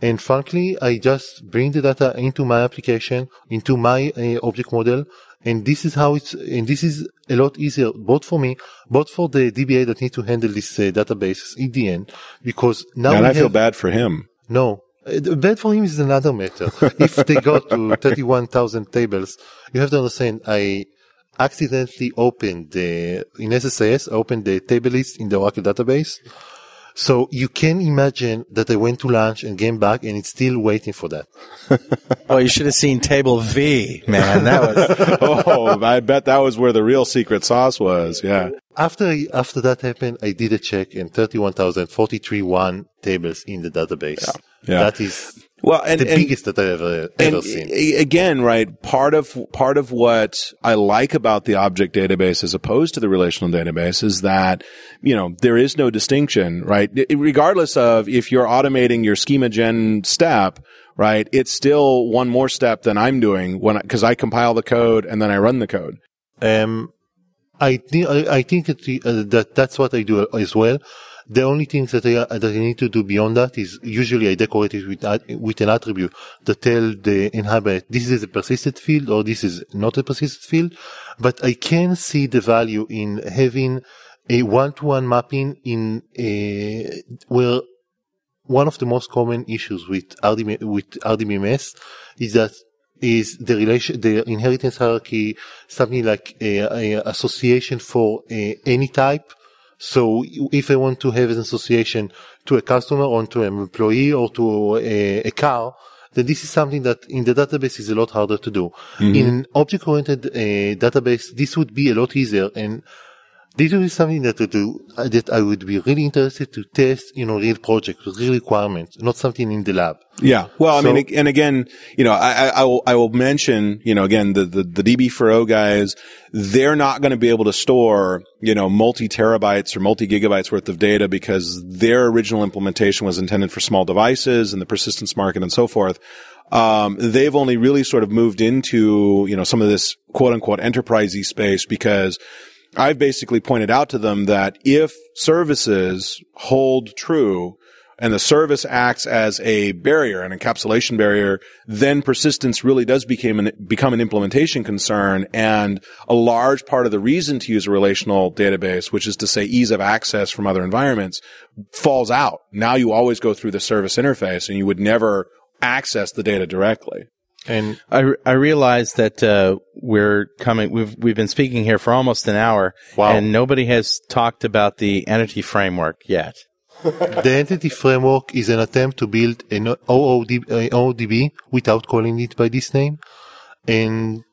And frankly, I just bring the data into my application, into my uh, object model, and this is how it's. And this is a lot easier, both for me, both for the DBA that need to handle this uh, database in the end, because now and I feel bad for him. no. Uh, the Bad for him is another matter. if they go to (laughs) 31,000 tables, you have to understand, I accidentally opened the, in SSIS, I opened the table list in the Oracle database. So you can imagine that I went to lunch and came back and it's still waiting for that. (laughs) Well, you should have seen table V, man. That was (laughs) oh, I bet that was where the real secret sauce was. Yeah. After after that happened, I did a check and 31,043 one tables in the database. Yeah. That is Well, and, the and biggest that I ever, ever seen. again, right? Part of part of what I like about the object database as opposed to the relational database is that you know there is no distinction, right? I- Regardless of if you're automating your schema gen step, right? It's still one more step than I'm doing when because I, compile the code and then I run the code. Um, I think I, I think that, uh, that that's what I do as well. The only thing that I that I need to do beyond that is usually I decorate it with with an attribute that tell the inhabit this is a persistent field or this is not a persistent field. But I can see the value in having a one-to-one mapping in a where one of the most common issues with RDB, with RDBMS is that is the relation, the inheritance hierarchy, something like a, a association for a, any type. So if I want to have an association to a customer or to an employee or to a, a car, then this is something that in the database is a lot harder to do. In an object-oriented uh, database, this would be a lot easier and this is something that I do, that I would be really interested to test in a real project with real requirements, not something in the lab. Yeah. Well, I mean, and again, you know, I, I, I will, I will mention, you know, again, the, the, the DB4O guys, they're not going to be able to store, you know, multi terabytes or multi gigabytes worth of data because their original implementation was intended for small devices and the persistence market and so forth. Um, they've only really sort of moved into, you know, some of this quote unquote enterprisey space because I've basically pointed out to them that if services hold true and the service acts as a barrier, an encapsulation barrier, then persistence really does become an, become an implementation concern. And a large part of the reason to use a relational database, which is to say ease of access from other environments, falls out. Now you always go through the service interface and you would never access the data directly. And I, I realize that uh, we're coming. We've we've been speaking here for almost an hour, Wow. and nobody has talked about the entity framework yet. (laughs) the entity framework is an attempt to build an OOD, uh, OODB without calling it by this name and,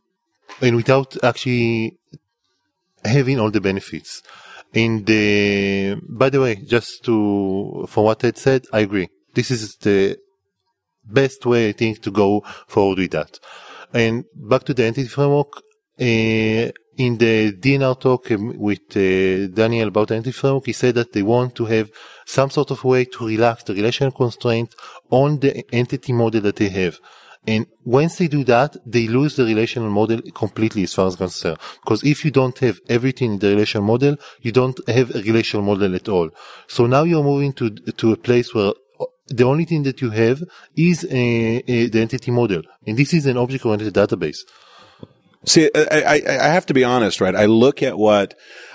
and without actually having all the benefits. And the, by the way, just to, for what I said, I agree. This is the best way, I think, to go forward with that. And back to the entity framework, uh, in the DNR talk um, with uh, Daniel about entity framework, he said that they want to have some sort of way to relax the relational constraint on the entity model that they have. And once they do that, they lose the relational model completely as far as concerned. Because if you don't have everything in the relational model, you don't have a relational model at all. So now you're moving to, to a place where the only thing that you have is a, a, the entity model. And this is an object-oriented database. See, I, I, I have to be honest, right? I look at what,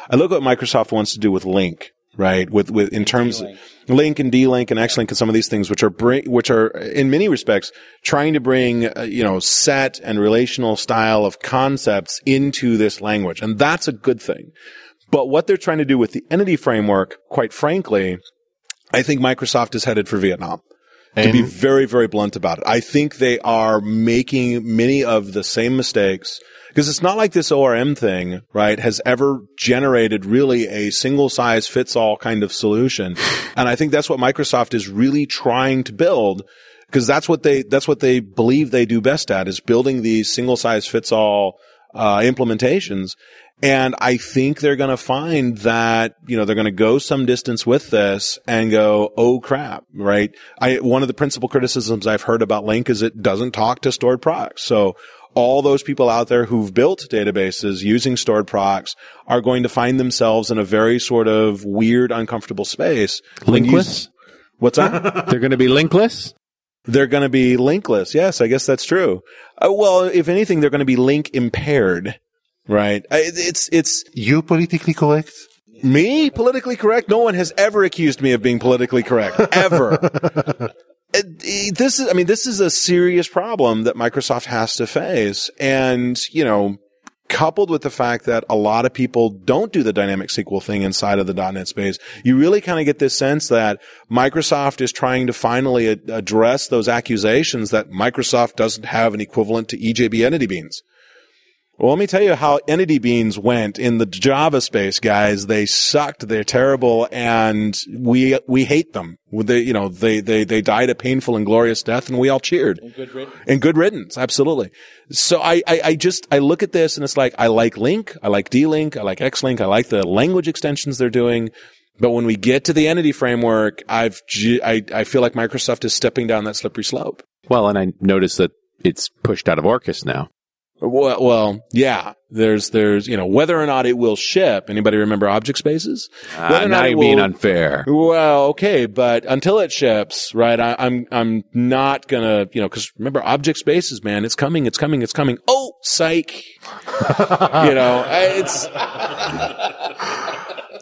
I look at what Microsoft wants to do with LINQ, right? With, with, in terms of LINQ and DLinq and XLinq and some of these things, which are bring, which are in many respects trying to bring, uh, you know, set and relational style of concepts into this language. And that's a good thing. But what they're trying to do with the entity framework, quite frankly, I think Microsoft is headed for Vietnam to be very, very blunt about it. I think they are making many of the same mistakes because it's not like this ORM thing, right, has ever generated really a single size fits all kind of solution. (sighs) And I think that's what Microsoft is really trying to build because that's what they, that's what they believe they do best at is building these single size fits all, uh, implementations. And I think they're going to find that, you know, they're going to go some distance with this and go, oh crap, right? I, one of the principal criticisms I've heard about LINQ is it doesn't talk to stored products. So all those people out there who've built databases using stored products are going to find themselves in a very sort of weird, uncomfortable space. Linkless? What's that? (laughs) They're going to be linkless? they're going to be linkless. Yes, I guess that's true. Uh, well, if anything, they're going to be link impaired, right? I, it's, it's, You politically correct? Me? Politically correct? No one has ever accused me of being politically correct. Ever. (laughs) It- eh, this is, I mean, this is a serious problem that Microsoft has to face. And, you know, coupled with the fact that a lot of people don't do the dynamic SQL thing inside of the .NET space, you really kind of get this sense that Microsoft is trying to finally a- address those accusations that Microsoft doesn't have an equivalent to EJB Entity Beans. Well, let me tell you how Entity Beans went in the Java space, guys. They sucked. They're terrible, and we we hate them. They, you know, they they they died a painful and glorious death, and we all cheered. And good riddance. And good riddance, absolutely. So I, I I just I look at this and it's like I like LINQ, I like DLinq, I like XLinq, I like the language extensions they're doing. But when we get to the entity framework, I've I I feel like Microsoft is stepping down that slippery slope. Well, and I noticed that it's pushed out of Orcas now. Well, well, yeah. There's, there's, you know, whether or not it will ship. Anybody remember object spaces? Uh, now you're being unfair. Well, okay, but until it ships, right? I, I'm, I'm not gonna, you know, because remember, object spaces, man, it's coming, it's coming, it's coming. Oh, psych. (laughs) you know, it's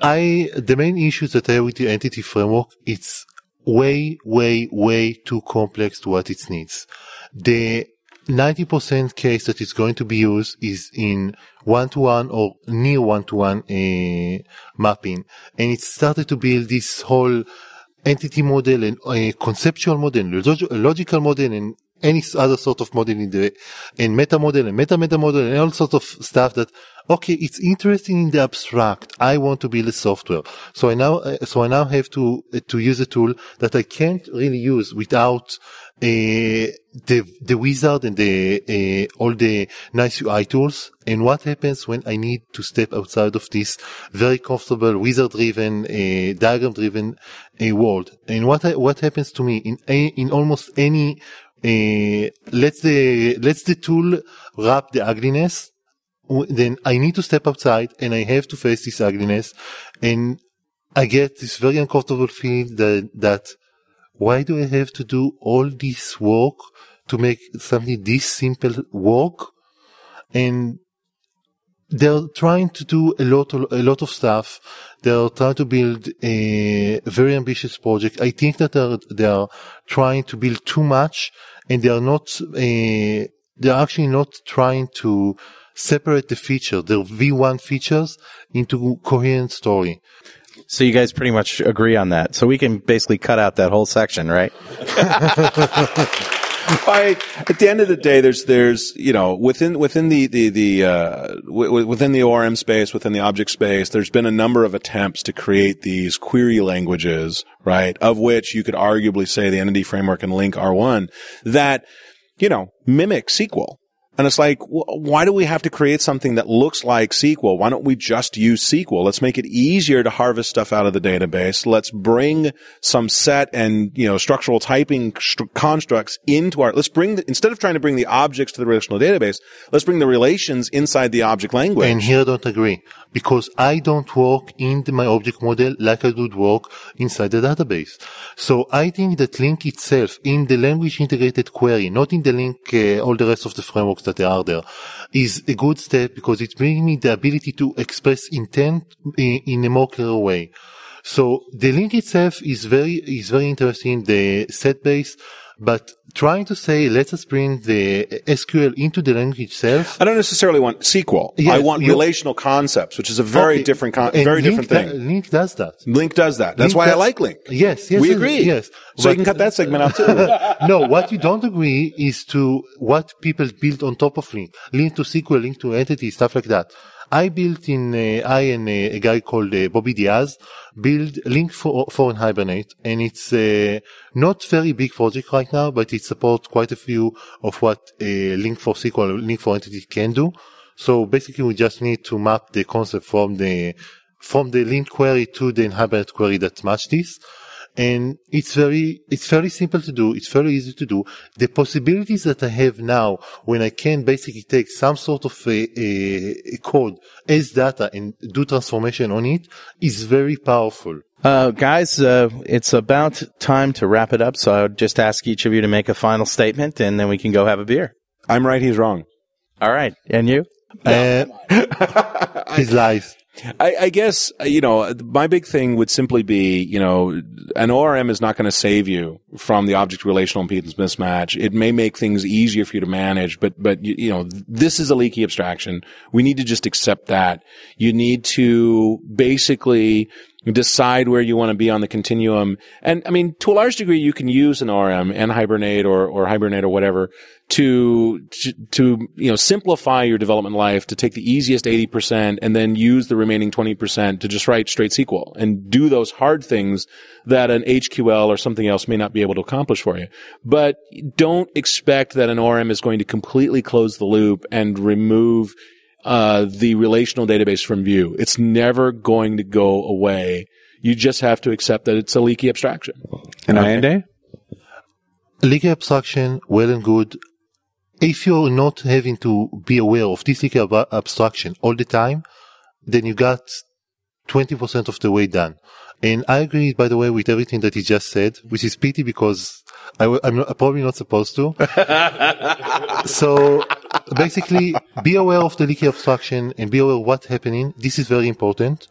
I the main issues that I have with the entity framework, it's way, way, way too complex to what it needs. The 90% case that is going to be used is in one-to-one or near one-to-one uh, mapping. And it started to build this whole entity model and a conceptual model, log- logical model and any other sort of model in the, and meta model and meta meta model and all sorts of stuff that, okay, it's interesting in the abstract. I want to build a software. So I now, uh, so I now have to, uh, to use a tool that I can't really use without, uh, the, the wizard and the, uh, all the nice UI tools. And what happens when I need to step outside of this very comfortable wizard driven, uh, diagram driven, uh, world? And what, I, what happens to me in, in almost any, let's the let's the tool wrap the ugliness then i need to step outside and i have to face this ugliness and i get this very uncomfortable feeling that that why do i have to do all this work to make something this simple work and they're trying to do a lot of, a lot of stuff. They're trying to build a very ambitious project. I think that they're, they are trying to build too much and they are not, uh, they're actually not trying to separate the feature, their V1 features into coherent story. So you guys pretty much agree on that. So we can basically cut out that whole section, right? (laughs) I, at the end of the day, there's, there's, you know, within, within the, the, the, uh, w- within the ORM space, within the object space, there's been a number of attempts to create these query languages, right? Of which you could arguably say the entity framework and LINQ are one that, you know, mimic SQL. And it's like, wh- why do we have to create something that looks like SQL? Why don't we just use SQL? Let's make it easier to harvest stuff out of the database. Let's bring some set and, you know, structural typing stru- constructs into our, let's bring, the, instead of trying to bring the objects to the relational database, let's bring the relations inside the object language. And here I don't agree because I don't work in the- my object model like I would work inside the database. So I think that LINQ itself in the language integrated query, not in the LINQ, uh, all the rest of the frameworks that are there is a good step because it brings me the ability to express intent in, in a more clear way. So the LINQ itself is very, is very interesting, the set base, but trying to say, let us bring the SQL into the language itself. I don't necessarily want SQL. Yes, I want relational concepts, which is a very Okay, different, con- very LINQ different do- thing. LINQ does that. LINQ does that. That's LINQ why I like LINQ. Yes, yes, we yes, agree. yes. So you can cut that segment out too. (laughs) no, what you don't agree is to what people build on top of LINQ. LINQ to SQL, LINQ to entity, stuff like that. I built in, uh, I and uh, a guy called uh, Bobby Diaz build LINQ for, for Hibernate and it's uh, not very big project right now, but it supports quite a few of what uh, LINQ for SQL, LINQ for Entity can do. So basically we just need to map the concept from the, from the LINQ query to the Hibernate query that match this and it's very it's very simple to do it's very easy to do the possibilities that i have now when i can basically take some sort of a, a, a code as data and do transformation on it is very powerful Uh, guys, uh, it's about time to wrap it up. So I would just ask each of you to make a final statement and then we can go have a beer. I'm right. He's wrong. All right. And you? uh, (laughs) his lies I, I guess uh, you know my big thing would simply be you know an ORM is not going to save you from the object relational impedance mismatch. It may make things easier for you to manage, but but you, you know this is a leaky abstraction. We need to just accept that. You need to basically decide where you want to be on the continuum. And I mean, to a large degree, you can use an ORM and Hibernate or, or Hibernate or whatever to, to, to, you know, simplify your development life to take the easiest 80% and then use the remaining 20% to just write straight SQL and do those hard things that an HQL or something else may not be able to accomplish for you. But don't expect that an ORM is going to completely close the loop and remove uh, the relational database from view. It's never going to go away. You just have to accept that it's a leaky abstraction. And Ayende? leaky abstraction, well and good. If you're not having to be aware of this leaky ab- abstraction all the time, then you got 20% of the way done. And I agree, by the way, with everything that he just said, which is pity because I, am not, probably not supposed to. (laughs) so basically, be aware of the leaky abstraction and be aware of what's happening. This is very important.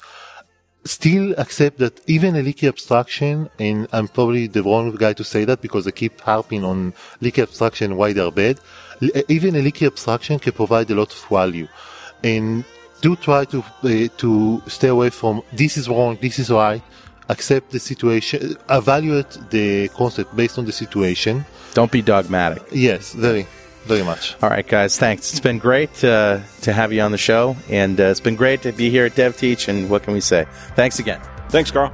Still accept that even a leaky abstraction, and I'm probably the wrong guy to say that because I keep harping on leaky abstraction, why they're bad. Even a leaky abstraction can provide a lot of value. And do try to uh, to stay away from this is wrong, this is right. Accept the situation, evaluate the concept based on the situation. Don't be dogmatic. Yes, very, very much. All right, guys. Thanks. It's been great uh, to have you on the show, and uh, it's been great to be here at DevTeach. And what can we say? Thanks again. Thanks, Carl.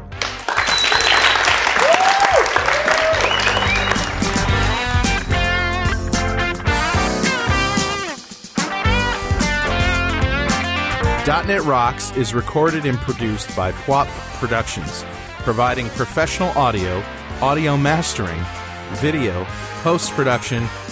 .NET Rocks is recorded and produced by PWOP Productions, providing professional audio, audio mastering, video, post-production,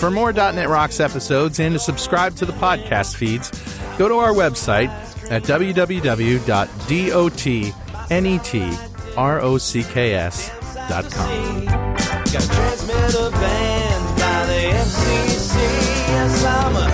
For more .NET Rocks episodes and to subscribe to the podcast feeds, go to our website at www.dotnetrocks.com. Got by the FCC. Yes, I'm a